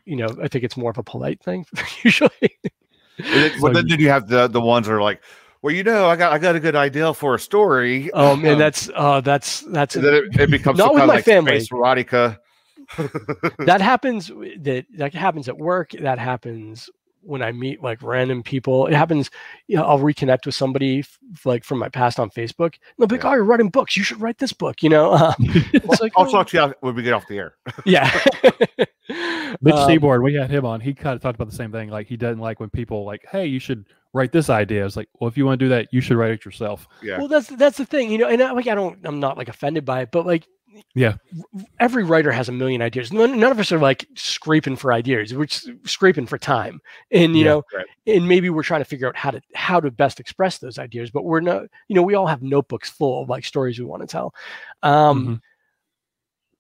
you know, I think it's more of a polite thing usually. It- but then, then you have the the ones that are like, well, you know, I got I got a good idea for a story. Oh man, Um, that's uh, that's that's and then it, it becomes Not with kind of my like family. space erotica. that happens that that happens at work that happens when i meet like random people it happens you know i'll reconnect with somebody f- like from my past on facebook and they'll be like Yeah. oh you're writing books you should write this book you know uh, it's like I'll oh, talk to you when we get off the air. yeah Mitch Um, Seaboard, we had him on. He kind of talked about the same thing. Like he doesn't like when people like, "Hey, you should write this idea." It's like, well, if you want to do that, you should write it yourself. Yeah. well that's that's the thing you know and I, like i don't i'm not like offended by it but like Yeah. every writer has a million ideas none, none of us are like scraping for ideas we're scraping for time and you Yeah, know right. and maybe we're trying to figure out how to how to best express those ideas but we're not you know we all have notebooks full of like stories we want to tell um Mhm.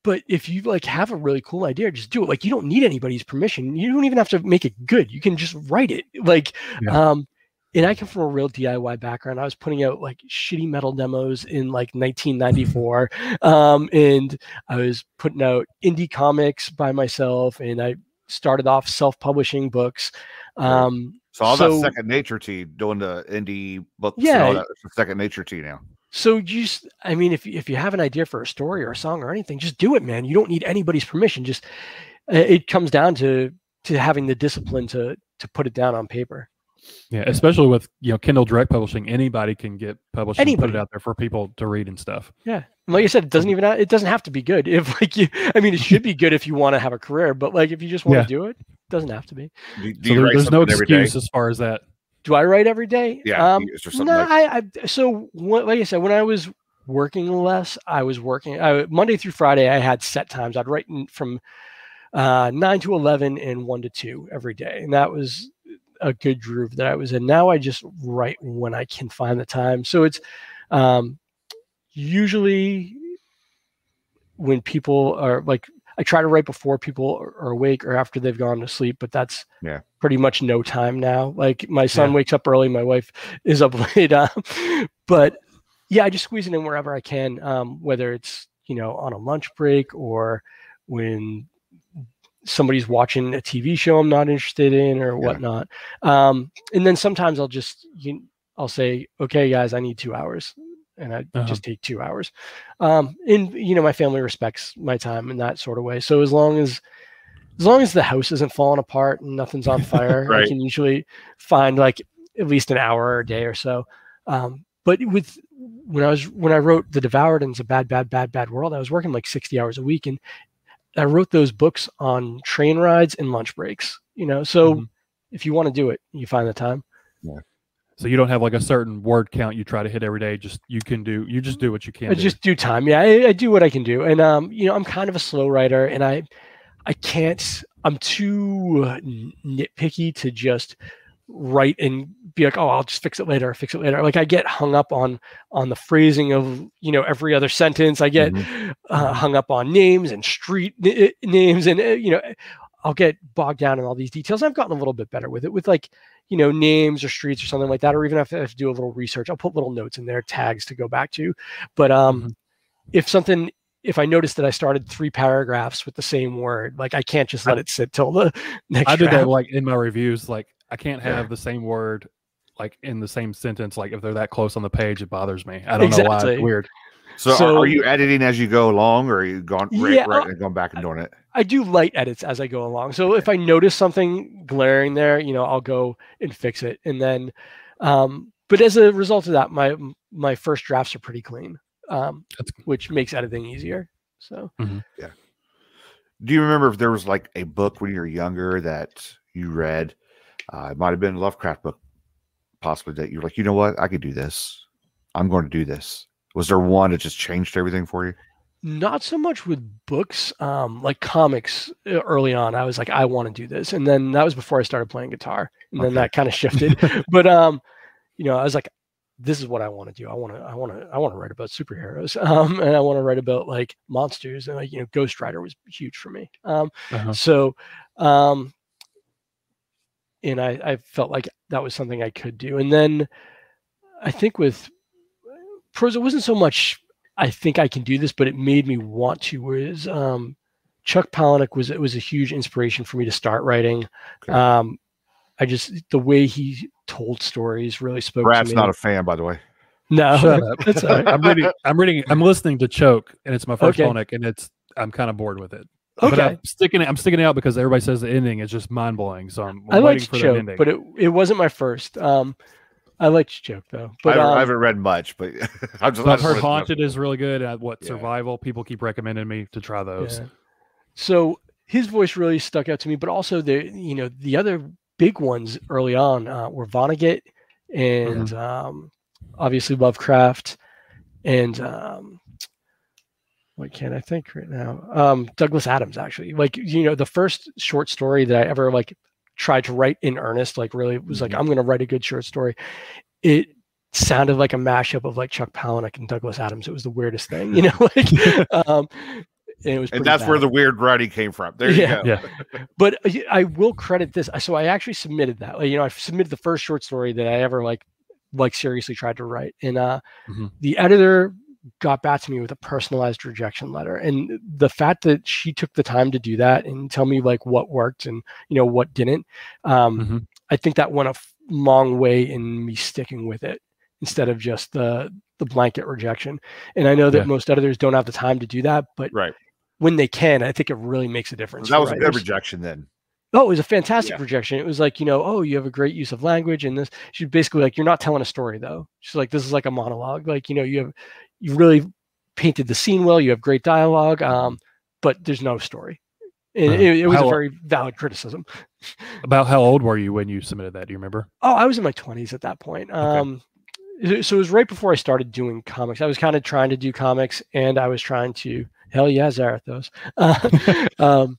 but if you like have a really cool idea just do it like you don't need anybody's permission you don't even have to make it good you can just write it like Yeah. um and i come from a real diy background i was putting out like shitty metal demos in like 1994 um and i was putting out indie comics by myself and i started off self-publishing books um So all So- that's second nature to you doing the indie books. Yeah. all that, second nature to you now. So just, I mean, if if you have an idea for a story or a song or anything, just do it, man. You don't need anybody's permission. Just it comes down to to having the discipline to to put it down on paper. Yeah, especially with you know Kindle Direct Publishing, anybody can get published and put it out there for people to read and stuff. Yeah, and like you said, it doesn't even it doesn't have to be good. If like you, I mean, it should be good if you want to have a career, but like if you just want Yeah. to do it, doesn't have to be. Do, do So there- there's no something every day? excuse as far as that. Do I write every day? Yeah, Um, is there no, like- I, I so what, like I said, when I was working less, I was working I, Monday through Friday. I had set times. I'd write in from uh, nine to eleven and one to two every day, and that was a good groove that I was in. Now I just write when I can find the time. So it's um, usually when people are like I try to write before people are awake or after they've gone to sleep, but that's Yeah. pretty much no time now. Like my son Yeah. wakes up early, my wife is up late, uh, but yeah, I just squeeze it in wherever I can, um, whether it's you know on a lunch break or when somebody's watching a TV show I'm not interested in or Yeah. whatnot. Um, and then sometimes I'll just you, I'll say, okay, guys, I need two hours, and I Uh-huh. just take two hours. Um, and you know, my family respects my time in that sort of way. So as long as as long as the house isn't falling apart and nothing's on fire, I can usually find like at least an hour a day or so. Um, but with when I was when I wrote The Devoured and It's a Bad, Bad, Bad, Bad World, I was working like 60 hours a week and I wrote those books on train rides and lunch breaks, you know. So Mhm. if you want to do it, you find the time. Yeah. So you don't have like a certain word count you try to hit every day. Just you can do. You just do what you can. I do. just do time. Yeah, I, I do what I can do, and um, you know, I'm kind of a slow writer, and I, I can't. I'm too uh, nitpicky to just write and be like, oh, I'll just fix it later. Fix it later. Like I get hung up on on the phrasing of you know every other sentence. I get uh, hung up on names and street n- names, and uh, you know, I'll get bogged down in all these details. I've gotten a little bit better with it, with like you know names or streets or something like that, or even if I have to do a little research, I'll put little notes in there, tags to go back to. But um, if something, if I notice that I started three paragraphs with the same word, like I can't just let it sit till the next. I did that like in my reviews. Like I can't Yeah. have the same word like in the same sentence. Like if they're that close on the page, it bothers me. I don't know why. It's weird. So, are- So- are you editing as you go along, or are you gone right, Yeah, right, uh, and going back and doing it? I do light edits as I go along. So if I notice something glaring there, you know, I'll go and fix it. And then, um, but as a result of that, my my first drafts are pretty clean, um, That's- which makes editing easier. So yeah. Do you remember if there was like a book when you were younger that you read? Uh, it might have been a Lovecraft book, possibly that you're like, you know what, I could do this. I'm going to do this. Was there one that just changed everything for you? not so much with books, um, like comics. uh, Early on, I was like, I want to do this, and then that was before I started playing guitar, and then that kind of shifted. but um, you know, I was like, this is what I want to do. I want to, I want to, I want to write about superheroes, um, and I want to write about like monsters, and like you know, Ghost Rider was huge for me. Um, Uh-huh. so, um, and I, I felt like that was something I could do. And then I think with prose, it wasn't so much I think I can do this, but it made me want to. Was um, Chuck Palahniuk was it was a huge inspiration for me to start writing. Okay. Um, I just the way he told stories really spoke Brad's to me. not a fan, by the way. no, Shut that's all right. I'm reading. I'm reading. I'm listening to Choke, and it's my first Okay. Palahniuk, and it's. I'm kind of bored with it. But Okay. I'm sticking. it- I'm sticking it out because everybody says the ending is just mind blowing. So I'm, I I'm waiting liked for the Choke, ending. but it, it wasn't my first. Um, I liked Choke though. I, But haven't, I um, haven't read much, but I'm just. So I I've just heard wanted to- Haunted is really good. At what Yeah. Survival people keep recommending me to try those. Yeah. So his voice really stuck out to me, but also the you know the other big ones early on uh, were Vonnegut and Mm-hmm. um, obviously Lovecraft and um, what can I think right now? Um, Douglas Adams actually. Like you know the first short story that I ever like tried to write in earnest, like really was like Mhm. I'm going to write a good short story. It sounded like a mashup of like Chuck Palahniuk and Douglas Adams. It was the weirdest thing, you know. like, um, and it was And pretty that's where the weird writing came from. There you Yeah. go. Yeah. but I- I will credit this. So I actually submitted that. Like, you know, I submitted the first short story that I ever like like seriously tried to write, and uh, Mhm. the editor got back to me with a personalized rejection letter. And the fact that she took the time to do that and tell me like what worked and you know what didn't, um, Mhm. I think that went a f- long way in me sticking with it instead of just the the blanket rejection. And I know that Yeah. most editors don't have the time to do that, but Right. when they can, I think it really makes a difference. that for was a good rejection then. Oh, it was a fantastic Yeah. rejection. It was like, you know, oh, you have a great use of language and this. She's basically like, you're not telling a story though. She's like, this is like a monologue. Like, you know, you have, you really painted the scene well. You have great dialogue, um, but there's no story. And Uh-huh. it, it was a very valid criticism. About how old were you when you submitted that? Do you remember? Oh, I was in my 20s at that point. Um, so- so it was right before I started doing comics. I was kind of trying to do comics, and I was trying to hell yeah, Zarathos. Uh, um,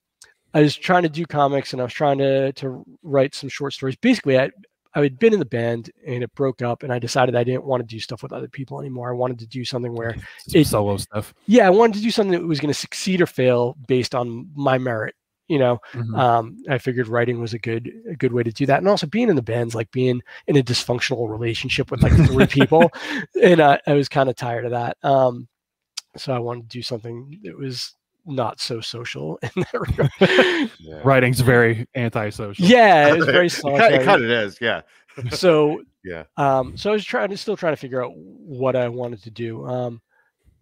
I was trying to do comics, and I was trying to to write some short stories. Basically, I I had been in the band, and it broke up, and I decided I didn't want to do stuff with other people anymore. I wanted to do something where Some It- solo stuff. yeah, I wanted to do something that was going to succeed or fail based on my merit. You know, Mhm. um, I figured writing was a good a good way to do that, and also being in the bands, like being in a dysfunctional relationship with like three people, and I, I was kind of tired of that. Um, so I wanted to do something that was not so social in that regard. Yeah. Writing's very antisocial. yeah, it's very It solitary. It kind of is, yeah. so Yeah. um so i was trying to still trying to figure out what i wanted to do um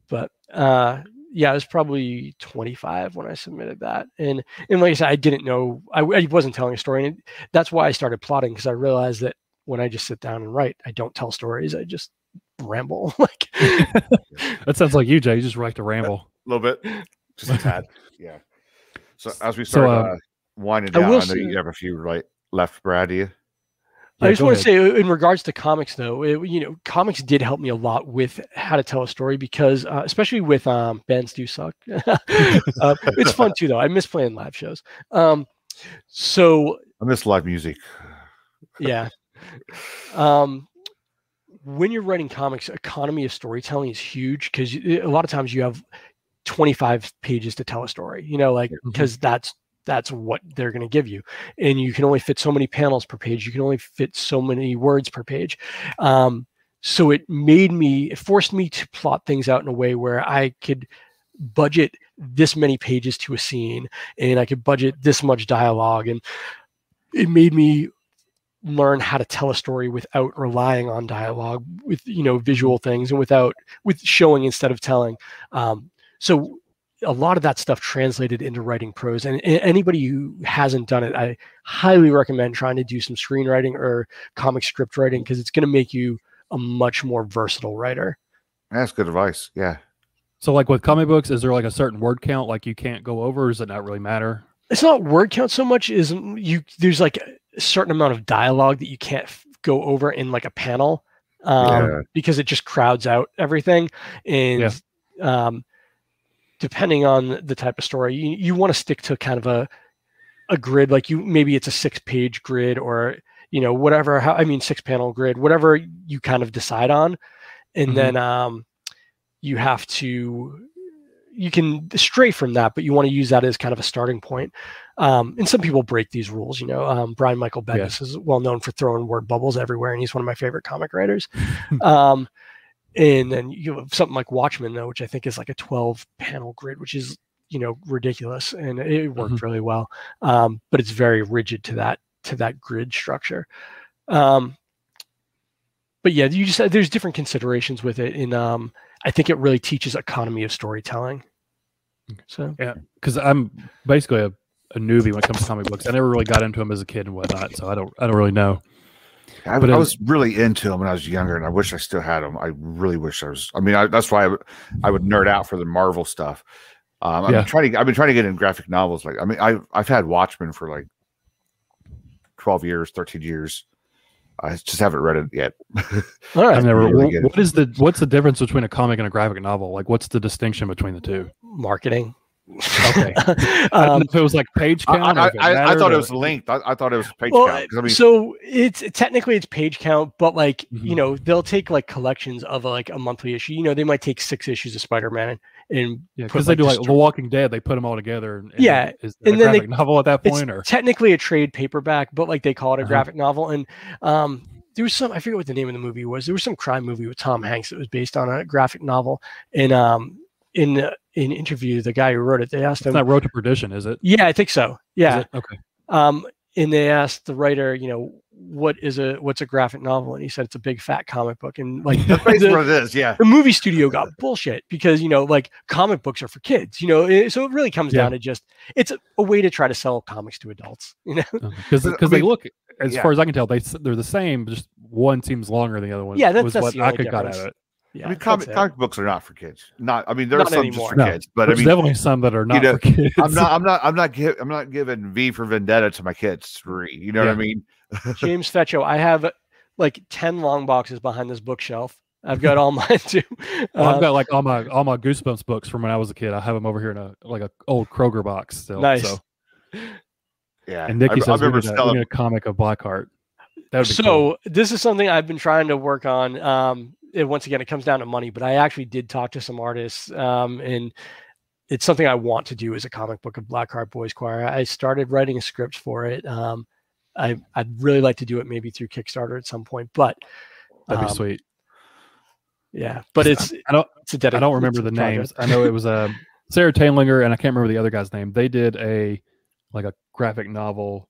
but uh yeah i was probably 25 when i submitted that and and like i said i didn't know i, I wasn't telling a story and it, that's why i started plotting because i realized that when i just sit down and write i don't tell stories i just ramble like That sounds like you, Jay. You just like to ramble. A little bit, just a tad. Yeah. So as we So, start uh, winding down, I, will know say- you have a few right left, Brad. Do you? I just go want to say, uh, in regards to comics, though, it, you know, comics did help me a lot with how to tell a story because, uh, especially with um, bands do suck. uh, it's fun too, though. I miss playing live shows. Um, so I miss live music. yeah, um, when you're writing comics, economy of storytelling is huge because a lot of times you have 25 pages to tell a story. You know, like because that's that's what they're going to give you. And you can only fit so many panels per page you can only fit so many words per page. Um, so it made me it forced me to plot things out in a way where i could budget this many pages to a scene and i could budget this much dialogue and it made me learn how to tell a story without relying on dialogue with you know visual things and without with showing instead of telling. Um, so a lot of that stuff translated into writing prose and a- anybody who hasn't done it i highly recommend trying to do some screenwriting or comic script writing because it's going to make you a much more versatile writer That's good advice. Yeah. So, like with comic books, is there like a certain word count like you can't go over? Or does it not really matter? it's not word count so much is you there's like a certain amount of dialogue that you can't f- go over in like a panel um, Yeah. because it just crowds out everything and um, depending on the type of story you, you want to stick to kind of a a grid like you maybe it's a six page grid or you know whatever how i mean six panel grid whatever you kind of decide on and Mhm. then um you have to you can stray from that but you want to use that as kind of a starting point um and some people break these rules you know um brian michael Yeah. bendis is well known for throwing word bubbles everywhere and he's one of my favorite comic writers um and then you have something like Watchmen, though, which I think is like a 12 panel grid, which is, you know, ridiculous. And it worked really well. Um, but it's very rigid to that, to that grid structure. Um, but yeah, you just, there's different considerations with it. And um, I think it really teaches economy of storytelling. So yeah, Because I'm basically a, a newbie when it comes to comic books. I never really got into them as a kid and whatnot, so I don't I don't really know. I, But I was really into them when I was younger, and I wish I still had them. I really wish I was. I mean, I, that's why I would, I would nerd out for the Marvel stuff. Um, I'm Yeah. trying to. I've been trying to get in graphic novels. Like, I mean, I've I've had Watchmen for like twelve years, thirteen years. I just haven't read it yet. all right, I've never. really wh- get what is the what's the difference between a comic and a graphic novel? Like, what's the distinction between the two? marketing. Okay. I don't know um, if it was like page count. or I, I, I mattered thought it was linked. I, I thought it was page well, count. 'cause I mean, so it's technically it's page count, but like you Mhm. know they'll take like collections of like a monthly issue. You know they might take six issues of Spider-Man and, and Yeah, put, because they do like The Walking Dead. They put them all together. And, and Yeah, is and a then they- graphic novel at that it's point, or technically a trade paperback, but like they call it a Uh-huh. graphic novel. And um, there was some I forget what the name of the movie was. There was some crime movie with Tom Hanks that was based on a graphic novel. And um, in uh, in interview, the guy who wrote it, they asked it's him, not Road to Perdition, is it? "Yeah, I think so. Is Yeah." it? Okay. Um, and they asked the writer, you know, what is a what's a graphic novel? And he said it's a big fat comic book. And like that's the- what it is. Yeah. the movie studio got bullshit because you know like comic books are for kids you know so it really comes Yeah. down to just it's a, a way to try to sell comics to adults you know Because But, I because they look as yeah. far as I can tell, they they're the same. Just one seems longer than the other one. Yeah, that's- was that's what the I only could got out of it. Yeah, I mean, comic, comic books are not for kids. Not, I mean, there are some anymore. just for No, kids, but I There's mean, definitely some that are not know, for kids. I'm not, I'm not, I'm not give, I'm not giving V for Vendetta to my kids to read. You know what I mean? James Fetcho. I have like ten long boxes behind this bookshelf. I've got all mine too. Well, Uh, I've got like all my all my Goosebumps books from when I was a kid. I have them over here in a like a old Kroger box still. Nice. So. Yeah. And Nikki I, I says we remember need, a, we selling. need a comic of Blackheart. That would be so cool. this is something I've been trying to work on. Um, it, once again, it comes down to money, but I actually did talk to some artists, um, and it's something I want to do as a comic book of Blackheart Boys Choir. I started writing a script for it. Um, I, I'd really like to do it maybe through Kickstarter at some point, but That'd be um, sweet. Yeah, but it's I don't it's a I don't remember the project. names. I know it was uh, Sarah Tainlinger and I can't remember the other guy's name. They did a like a graphic novel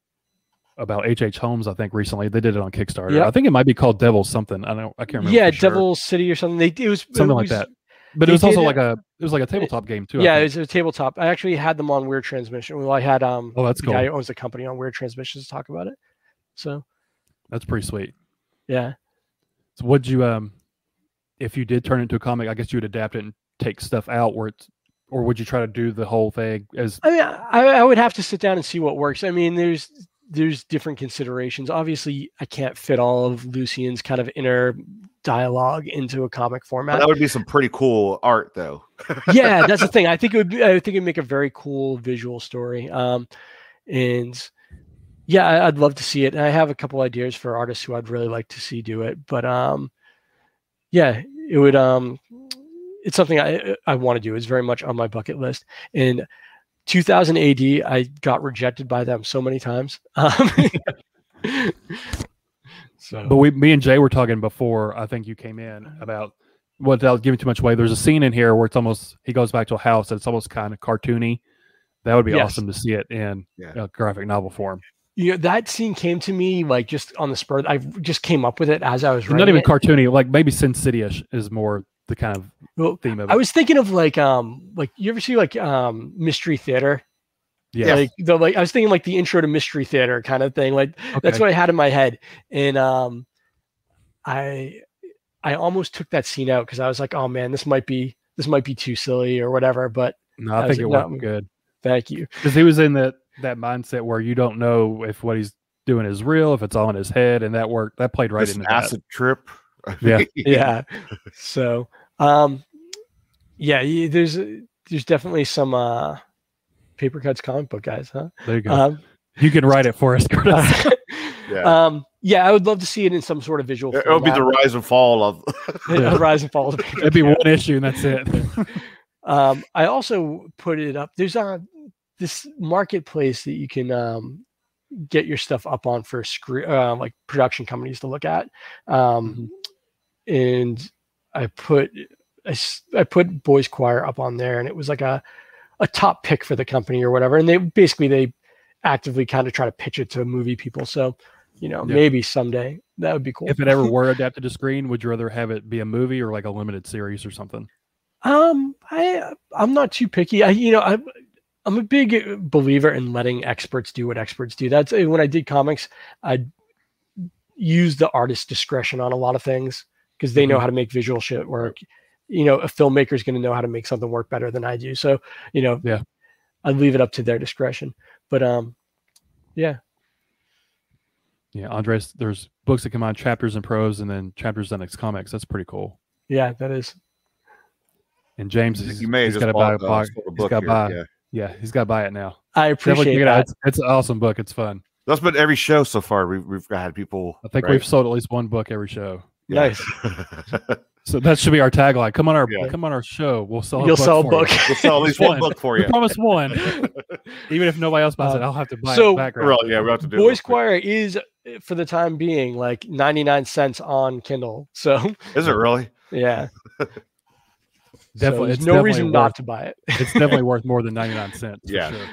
about H.H. H. Holmes. I think recently they did it on Kickstarter. Yep. I think it might be called Devil something. I don't. I can't remember. Yeah, for sure. Devil City or something. They it was it something like was- that. But it was also did, like a it was like a tabletop game too. Yeah, it was a tabletop. I actually had them on Wyrd Transmission. Well, I had um Oh, that's the guy who owns the company on Wyrd Transmissions to talk about it. So That's pretty sweet. yeah. So would you um if you did turn it into a comic, I guess you would adapt it and take stuff out where it's or would you try to do the whole thing as I mean, I, I would have to sit down and see what works. I mean, there's there's different considerations. Obviously, I can't fit all of Lucian's kind of inner dialogue into a comic format. that would be some pretty cool art, though. yeah, that's the thing. I think it would. Be, I think it'd make a very cool visual story. Um, and yeah, I'd love to see it. And I have a couple ideas for artists who I'd really like to see do it. But um, yeah, it would. Um, it's something I I want to do. It's very much on my bucket list. In 2000 AD, I got rejected by them so many times. Um, so But we, me and Jay were talking before. I think you came in about without giving too much away. There's a scene in here where it's almost he goes back to a house and it's almost kind of cartoony. That would be Yes. awesome to see it in Yeah. a graphic novel form. you know, that scene came to me like just on the spur. I just came up with it as I was writing. Not even it. cartoony, like maybe Sin City-ish is more the kind of Well, theme of it. I was thinking of like um like you ever see like um mystery theater? yeah. Like the like I was thinking like the intro to mystery theater kind of thing. Like that's what I had in my head. And um I I almost took that scene out because I was like, oh man, this might be this might be too silly or whatever. But no, I I was think it like, worked no, good thank you. because he was in that that mindset where you don't know if what he's doing is real, if it's all in his head, and that worked. That played right This into that. acid trip. Yeah. Yeah. so um yeah, there's there's definitely some uh paper cuts comic book guys, huh? There you go. Um, you can write it for us, Curtis. yeah. um yeah, I would love to see it in some sort of visual. it would be the rise and fall of. Yeah. the rise and fall of paper It'd be cut. one issue and that's it. Um, I also put it up. There's a this marketplace that you can um, get your stuff up on for screen, uh, like production companies to look at. Um, And I put I put Boys Choir up on there, and it was like a a top pick for the company or whatever. And they basically they actively kind of try to pitch it to movie people. So you know Yeah. maybe someday that would be cool. if it ever were adapted to screen, would you rather have it be a movie or like a limited series or something? Um, I I'm not too picky. I you know I I'm a big believer in letting experts do what experts do. That's when I did comics, I used the artist's discretion on a lot of things because they know Mhm. how to make visual shit work. You know, a filmmaker is going to know how to make something work better than I do. So you know, Yeah. I leave it up to their discretion. But um, yeah, Yeah, Andres, there's books that come out chapters and prose and then chapters on X comics. That's pretty cool. yeah, that is. And James, is, you may have he's just got to buy a bought, uh, box. sold a He's book got buy. yeah. Yeah, he's got to buy it now. I appreciate it out. that. It's, it's an awesome book. It's fun. That's been every show so far. We've we've had people. I think right? we've sold at least one book every show. Yeah. Nice. So that should be our tagline. Come on our Yeah. come on our show. We'll sell. You'll book sell a for you. book. we'll sell at least one book for We you. promise one. Even if nobody else buys it, Um, I'll have to buy so- it. Background. Well, yeah, we have to do. it Boys quick. Choir is, uh, for the time being, like 99 cents on Kindle. So Is it really? yeah, Definitely, So there's it's no definitely reason worth, not to buy it. It's definitely worth more than ninety nine cents. Yeah. For sure.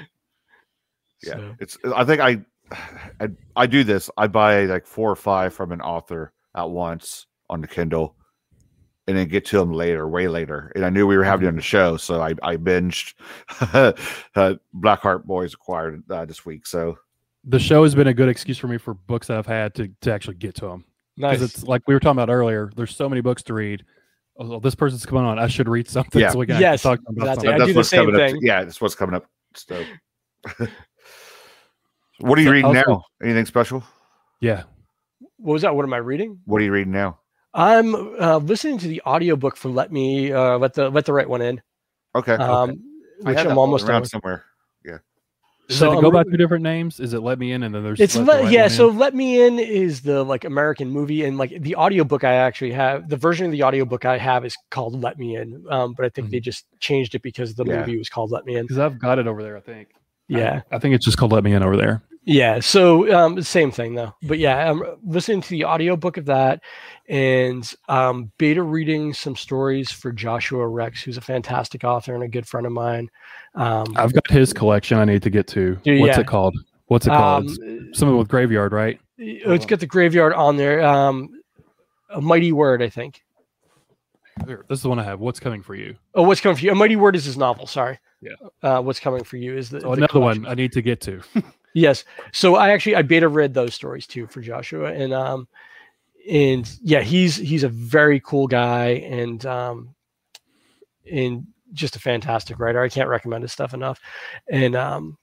Yeah, So, it's. I think I, I, I do this. I buy like four or five from an author at once on the Kindle, and then get to them later, way later. And I knew we were having it on the show, so I I binged uh, Black Heart Boys' Choir uh, this week. So The show has been a good excuse for me for books that I've had to to actually get to them nice. because it's like we were talking about earlier. There's so many books to read. oh, this person's coming on. I should read something Yeah. so we can Yes, actually talk about that's it. something. I do the what's same coming up. thing. Yeah, that's what's coming up. So, what are you So reading also- now? Anything special? Yeah. What was that? What am I reading? What are you reading now? I'm uh, listening to the audiobook for Let Me uh, Let the Let the Right One In. Okay. Um, I which had that I'm almost around done. with. somewhere. Does So it I'm go by re- two different names? Is it Let Me In and then there's It's Let the let, Right yeah. One So In? Let Me In is the like American movie, and like the audiobook I actually have. The version of the audiobook I have is called Let Me In, um, but I think they just changed it because the Yeah. movie was called Let Me In. because I've got it over there. I think. Yeah. I think it's just called Let Me In over there. Yeah, so um, same thing though. But yeah, I'm listening to the audiobook of that and um, beta reading some stories for Joshua Rex, who's a fantastic author and a good friend of mine. Um, I've got his collection. I need to get to. What's yeah. it called? What's it called? um, It's something with Graveyard, right? it's got the graveyard on there. Um, a mighty word, I think. Here, This is the one I have. What's coming for you? Oh, what's coming for you? A mighty word is his novel. Sorry. Yeah. Uh, what's coming for you is the, Oh, the another collection. one I need to get to. Yes. So I actually I beta read those stories too for Joshua and um and yeah, he's he's a very cool guy and um and just a fantastic writer. I can't recommend his stuff enough. And um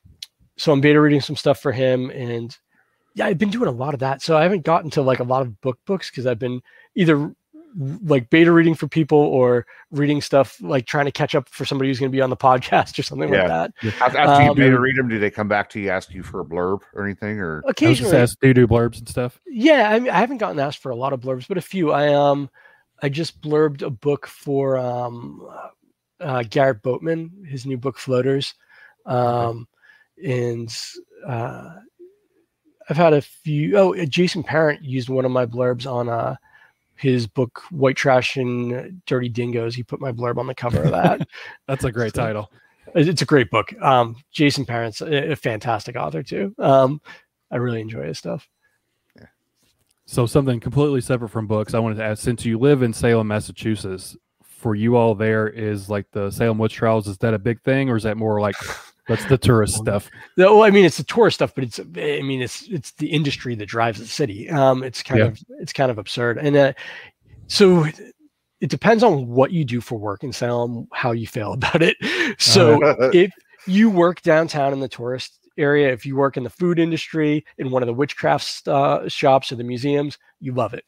so I'm beta reading some stuff for him and yeah, I've been doing a lot of that. So I haven't gotten to like a lot of book books because I've been either like beta reading for people or reading stuff like trying to catch up for somebody who's going to be on the podcast or something Yeah. like that. After, after you Um, beta read them, do they come back to you, ask you for a blurb or anything? Or I was just Occasionally, asked, do you do blurbs and stuff? Yeah, I, mean, I haven't gotten asked for a lot of blurbs, but a few. I um, I just blurbed a book for um, uh, Garrett Boatman, his new book Floaters, um, and uh, I've had a few. Oh, Jason Parent used one of my blurbs on uh, his book White Trash and Dirty Dingoes. He put my blurb on the cover of that. That's a great So- title. It's a great book. Um, Jason Parent's a, a fantastic author too. Um, I really enjoy his stuff. So something completely separate from books. I wanted to ask, since you live in Salem, Massachusetts, for you all there is like the Salem witch trials. Is that a big thing, or is that more like that's the tourist stuff? No, well, I mean it's the tourist stuff, but it's I mean it's it's the industry that drives the city. Um, it's kind Yeah. of it's kind of absurd, and uh, so it depends on what you do for work in Salem, how you feel about it. So if you work downtown in the tourist area, if you work in the food industry, in one of the witchcraft uh, shops or the museums, you love it.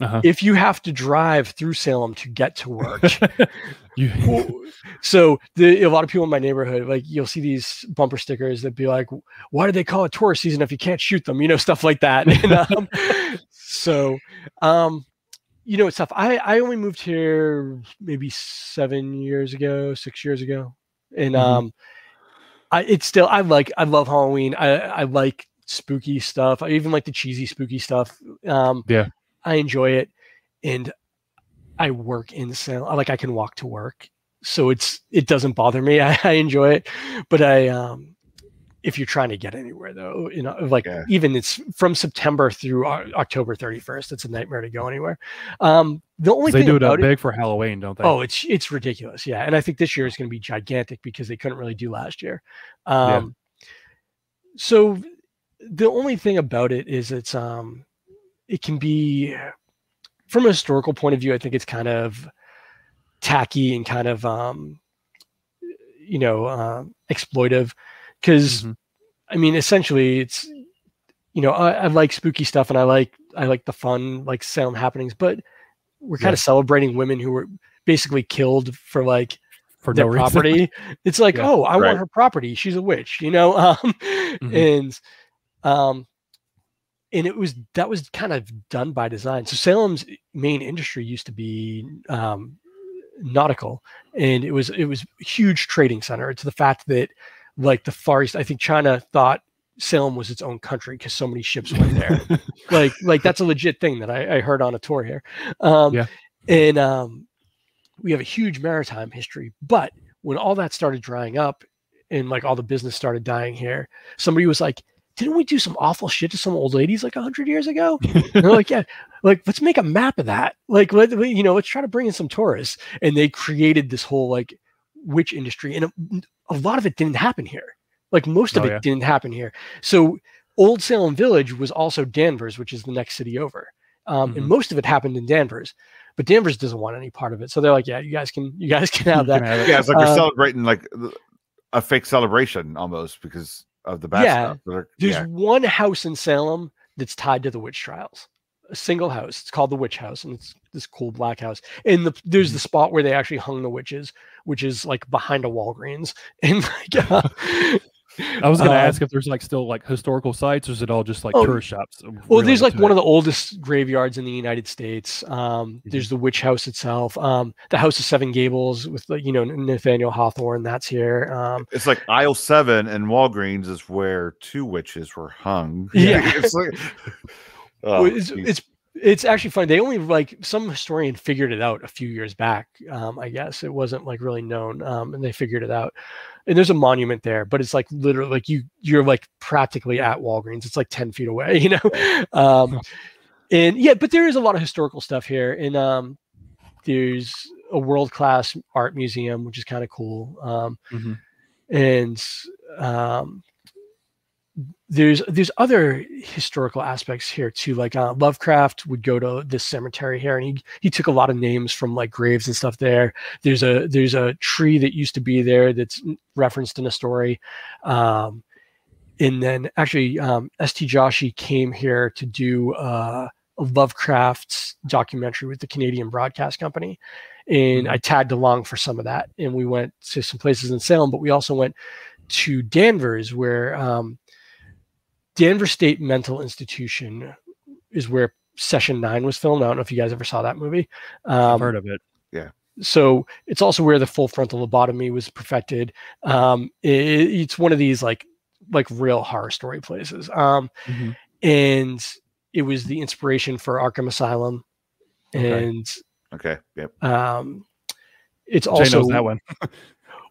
Uh-huh. If you have to drive through Salem to get to work, You, so the a lot of people in my neighborhood like you'll see these bumper stickers that be like why do they call it tourist season if you can't shoot them? You know stuff like that. And, um, so um you know it's tough i i only moved here maybe seven years ago six years ago. And Mhm. um i it's still i like i love halloween. I i like spooky stuff. I even like the cheesy spooky stuff. Um Yeah. I enjoy it and I work in Salem. Like I can walk to work, so it's it doesn't bother me. I, I enjoy it, but I um, if you're trying to get anywhere though, you know, like Yeah. even it's from September through O- October 31st. It's a nightmare to go anywhere. Um, the only they thing do it up about it, big for Halloween, don't they? oh, it's it's ridiculous, yeah. And I think this year is going to be gigantic because they couldn't really do last year. Yeah. Um, so the only thing about it is it's um, it can be from a historical point of view, I think it's kind of tacky and kind of um, you know um, exploitive because Mhm. I mean essentially it's you know I, I like spooky stuff and I like I like the fun like Salem happenings, but we're kind Yeah. of celebrating women who were basically killed for like for their no reason. property. It's like, Yeah. oh, I Right. want her property. She's a witch, you know. Um, And um, and it was that was kind of done by design. So Salem's main industry used to be um, nautical, and it was it was huge trading center. To the fact that like the Far East, I think China thought Salem was its own country because so many ships went there. like like that's a legit thing that I, I heard on a tour here. Um, Yeah. And um, we have a huge maritime history, but when all that started drying up and like all the business started dying here, somebody was like, "Didn't we do some awful shit to some old ladies like a hundred years ago?" They're like, "Yeah, like let's make a map of that. Like let you know, let's try to bring in some tourists." And they created this whole like witch industry, and a, a lot of it didn't happen here. Like most of Oh, it yeah. didn't happen here. So Old Salem Village was also Danvers, which is the next city over. Um, And Mhm. most of it happened in Danvers. but Danvers doesn't want any part of it. So they're like, yeah, you guys can you guys can have that. Yeah, it's like they're Uh, celebrating like a fake celebration almost because of the bad Yeah. stuff. They're- There's yeah. one house in Salem that's tied to the witch trials. A single house. It's called the Witch House, and it's this cool black house. And the, there's the Mm-hmm. spot where they actually hung the witches, which is like behind a Walgreens. And like, uh, I was going to uh, ask if there's like still like historical sites, or is it all just like Oh, tourist shops? Well, there's like one of the oldest graveyards in the United States. Um, Mm-hmm. There's the Witch House itself. Um, the House of Seven Gables with like, you know Nathaniel Hawthorne. That's here. Um, It's like aisle seven and Walgreens is where two witches were hung. Yeah. it's like, oh, it's, it's it's actually funny. They only like some historian figured it out a few years back. Um, I guess it wasn't like really known, um, and they figured it out. And there's a monument there, but it's like literally like you you're like practically at Walgreens. It's like ten feet away, you know. Um, and yeah, but there is a lot of historical stuff here, and um, there's a world class art museum, which is kind of cool. Um, Mhm. and um, there's there's other historical aspects here too. Like uh, Lovecraft would go to this cemetery here, and he he took a lot of names from like graves and stuff there. There's a there's a tree that used to be there that's referenced in a story. Um, and then actually, um, S.T. Joshi came here to do uh, a Lovecraft's documentary with the Canadian Broadcast Company, and I tagged along for some of that. And we went to some places in Salem, but we also went to Danvers, where um, Danvers State Mental Institution is where Session Nine was filmed. I don't know if you guys ever saw that movie. I've Um, heard of it. Yeah. So it's also where the full frontal lobotomy was perfected. Um, i- it's one of these like like real horror story places. Um, Mhm. and it was the inspiration for Arkham Asylum, Okay. and okay. Yep. um, it's Jay also knows that one.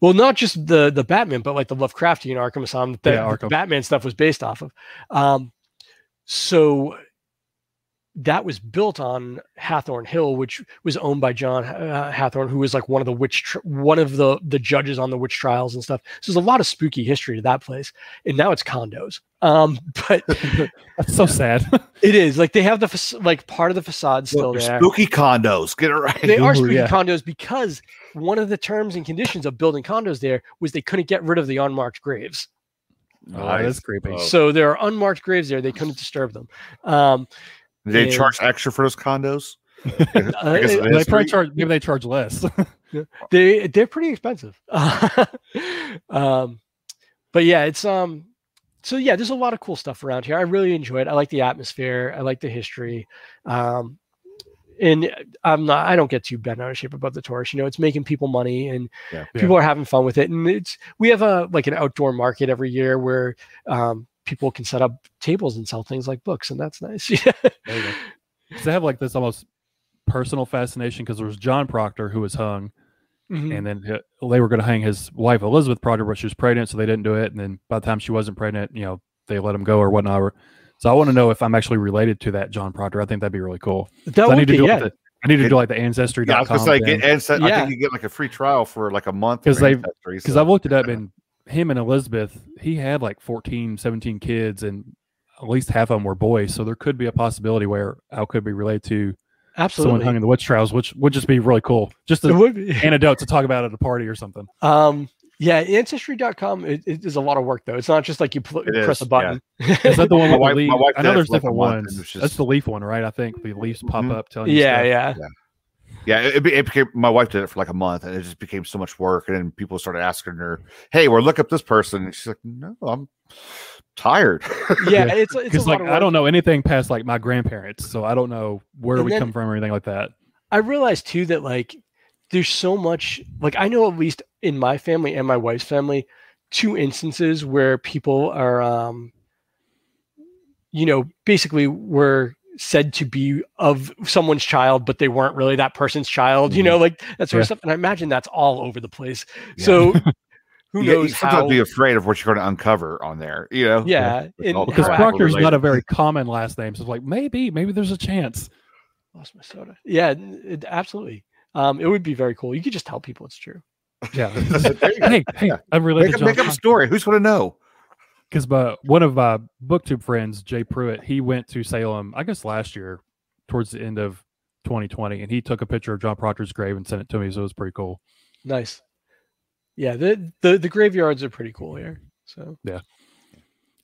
well, not just the the Batman, but like the Lovecraftian Arkham Asylum that Yeah, the Arkham. Batman stuff was based off of. Um, so that was built on Hathorne Hill, which was owned by John uh, Hathorne, who was like one of the witch, tr- one of the the judges on the witch trials and stuff. So there's a lot of spooky history to that place, and now it's condos. Um, but That's so sad. it is like they have the fac- like part of the facade still They're there. spooky condos. Get it right. They are spooky yeah. condos because one of the terms and conditions of building condos there was they couldn't get rid of the unmarked graves. oh, that's creepy. Oh. So there are unmarked graves there. They couldn't disturb them. Um, they and- charge extra for those condos? uh, Because of the they probably charge. Maybe they charge less. they they're pretty expensive. um, but yeah, it's um. So yeah, there's a lot of cool stuff around here. I really enjoy it. I like the atmosphere. I like the history. Um, and I'm not. I don't get too bent out of shape about the tourist. You know, it's making people money, and Yeah. people are having fun with it. And it's we have a like an outdoor market every year where um, people can set up tables and sell things like books, and that's nice. Yeah. they have like this almost personal fascination because there was John Proctor who was hung, Mhm. and then they were going to hang his wife Elizabeth Proctor, but she was pregnant, so they didn't do it. And then by the time she wasn't pregnant, you know, they let him go or whatnot. Or- So I want to know if I'm actually related to that John Proctor. I think that'd be really cool. that 'Cause I would need to do yeah. like the, I need to do like the ancestry. Yeah, I was gonna say, get, and so- I think you get like a free trial for like a month 'Cause for they've- because so- I've looked it up and him and Elizabeth, he had like 14, 17 kids, and at least half of them were boys. So there could be a possibility where I could be related to Absolutely. someone hung in the witch trials, which would just be really cool. Just an would anecdote to talk about at a party or something. Um, yeah, ancestry.com it, it is a lot of work though. It's not just like you pl- press is, a button. Is that the one My with wife- the leaf? I know there's for, like, a different ones. it was That's the leaf one, right? I think the leaves pop Mhm. up telling you. yeah, stuff. yeah. Yeah, it, it became my wife did it for like a month, and it just became so much work. And then people started asking her, "Hey, we're look up this person," and she's like, "No, I'm tired." Yeah, it's it's a Because lot like of I don't know anything past like my grandparents, so I don't know where And we then- come from or anything like that. I realized too that like there's so much like I know at least in my family and my wife's family, two instances where people are um you know, basically were said to be of someone's child, but they weren't really that person's child, you know, like that sort Mm-hmm. Yeah. of stuff. And I imagine that's all over the place. So who you, knows you sometimes how be afraid of what you're going to uncover on there. You know? yeah, With and all the Because how crap accurate- Proctor's not a very common last name, so it's like maybe maybe there's a chance. lost my soda. Yeah, it, absolutely. Um, it would be very cool. You could just tell people it's true. Yeah. There hey, hey, I'm related Make, to up, make up a story. Who's going to know? because my one of my booktube friends, Jay Pruitt, he went to Salem, I guess last year, towards the end of 2020, and he took a picture of John Proctor's grave and sent it to me. So it was pretty cool. Nice. Yeah, the the the graveyards are pretty cool here. So yeah,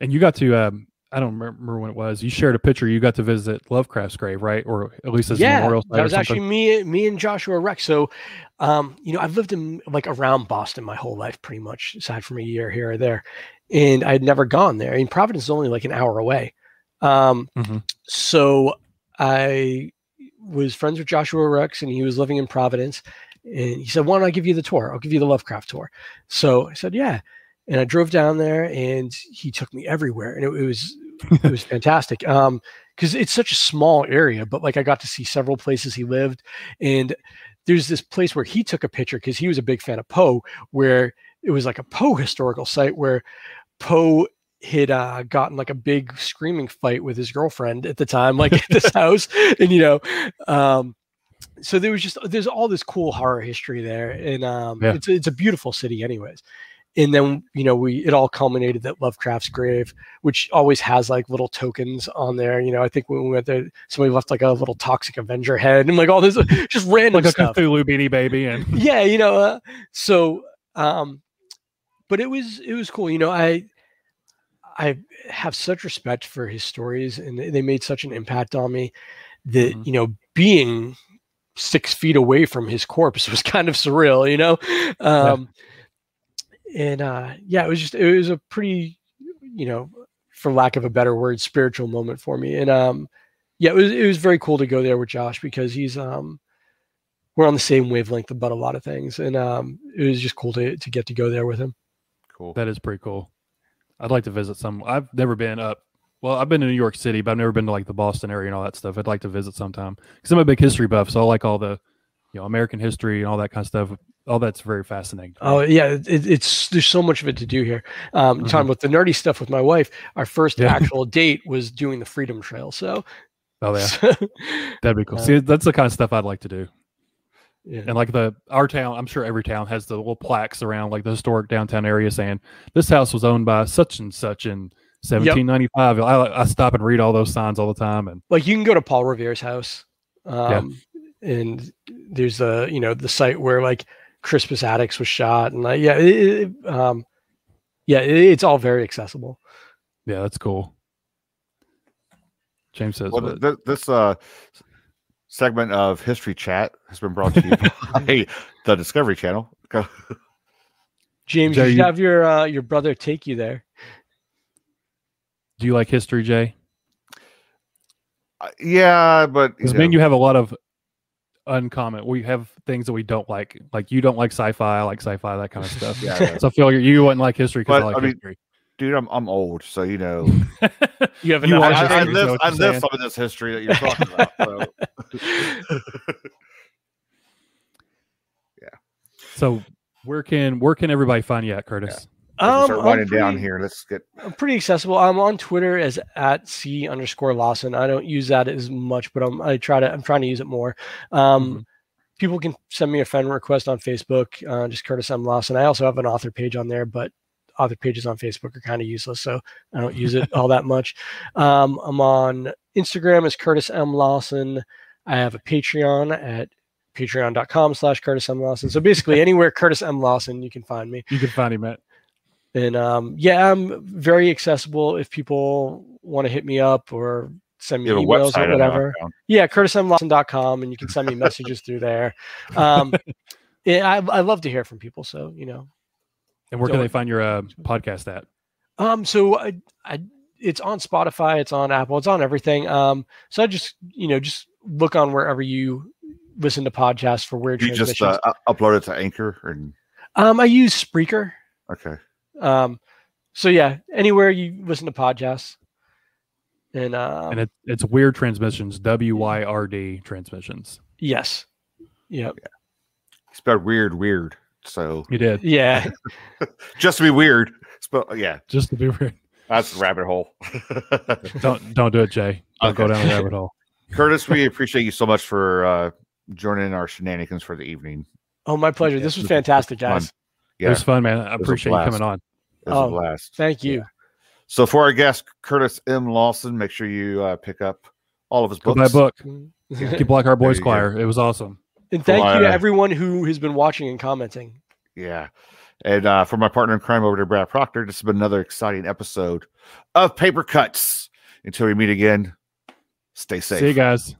And you got to, um, I don't remember when it was. You shared a picture. You got to visit Lovecraft's grave, right? Or at least as a yeah, memorial site that was actually me, me and Joshua Rex. So, um, you know, I've lived in like around Boston my whole life, pretty much, aside from a year here or there, and I had never gone there. I mean, Providence is only like an hour away. Um, Mhm. so I was friends with Joshua Rex, and he was living in Providence, and he said, "Why don't I give you the tour? I'll give you the Lovecraft tour." So I said, "Yeah." And I drove down there, and he took me everywhere, and it, it was it was fantastic. Um, because it's such a small area, but like I got to see several places he lived, and there's this place where he took a picture because he was a big fan of Poe, where it was like a Poe historical site where Poe had uh, gotten like a big screaming fight with his girlfriend at the time, like at this house, and you know, um, so there was just there's all this cool horror history there, and um, Yeah. it's it's a beautiful city, anyways. And then you know we it all culminated at Lovecraft's grave, which always has like little tokens on there. You know, I think when we went there, somebody left like a little toxic Avenger head and like all this just random like a stuff Cthulhu Beanie Baby, and yeah you know uh, so um but it was it was cool you know i i have such respect for his stories and they made such an impact on me that Mhm. you know being six feet away from his corpse was kind of surreal you know um and uh yeah it was just it was a pretty you know for lack of a better word spiritual moment for me and um yeah it was it was very cool to go there with josh because he's um we're on the same wavelength about a lot of things and um it was just cool to to get to go there with him Cool. that is pretty cool. I'd like to visit some. I've never been up. Well, I've been to New York City, but I've never been to like the Boston area and all that stuff. I'd like to visit sometime because I'm a big history buff, so I like all the, you know, American history and all that kind of stuff. All that's very fascinating. oh yeah it, it's there's so much of it to do here um Mhm. talking about the nerdy stuff with my wife our first Yeah. actual date was doing the freedom trail so oh yeah, that'd be cool. Uh, See, that's the kind of stuff I'd like to do. yeah. And like the our town, I'm sure every town has the little plaques around like the historic downtown area saying this house was owned by such and such in 1795. I, I stop and read all those signs all the time, and like you can go to Paul Revere's house, um, and there's the you know the site where like Crispus Attucks was shot, and like yeah, it, it, um, yeah, it, it's all very accessible. yeah, that's cool. James says, Well, th- this uh, segment of History Chat has been brought to you by the Discovery Channel. James, Jay, you should have your uh, your brother take you there. do you like history, Jay? Uh, yeah, but Because you me and know, you have a lot of uncommon. We have things that we don't like. Like you don't like sci-fi, I like sci-fi, that kind of stuff. Yeah, yeah. So I feel like you wouldn't like history because I like I mean, history. dude, I'm I'm old, so you know, You have You enough I, it, I, I you know live I live some of this history that you're talking about. So. So where can where can everybody find you at, Curtis? As we Um, start I'm winding down pretty- here. Let's get I'm pretty accessible. I'm on Twitter as at c underscore Lawson. I don't use that as much, but I'm I try to I'm trying to use it more. Um, People can send me a friend request on Facebook, uh, just Curtis M Lawson. I also have an author page on there, but author pages on Facebook are kind of useless, so I don't use it all that much. Um, I'm on Instagram as Curtis M Lawson. I have a Patreon at patreon.com slash Curtis M Lawson. So basically anywhere Curtis M Lawson, you can find me. You can find him at And um, yeah, I'm very accessible if people want to hit me up or send me you have a emails website. I or know, whatever. I found. Yeah, curtismlawson.com and you can send me messages through there. Um, yeah, I, I love to hear from people. So, you know, and where can they find your uh, podcast at? um, so I, I, it's on Spotify, it's on Apple, it's on everything. Um, so I just, you know, just look on wherever you listen to podcasts for Wyrd You just uh, upload it to Anchor and um, I use Spreaker. okay. Um, so yeah, anywhere you listen to podcasts. And, um, and it, it's Wyrd Transmissions, W Y R D transmissions. yes. Yep. Spelled weird, weird. So You did Yeah. just to be weird. Spell, yeah, just to be weird. that's a rabbit hole. Don't don't do it, Jay. Don't go down the rabbit hole. Curtis, we appreciate you so much for uh, joining our shenanigans for the evening. Oh, my pleasure. Yeah, This was this was fantastic, fun. Guys. It was fun, man. I appreciate you coming on. it was a Oh, blast. Thank you. So for our guest Curtis M. Lawson, make sure you uh, pick up all of his Go books. buy a book. Keep Black Heart Boys you go. Choir. It was awesome. And thank you to uh, everyone who has been watching and commenting. Yeah. And uh, for my partner in crime over there, Brad Proctor, this has been another exciting episode of Paper Cuts. Until we meet again, stay safe. See you guys.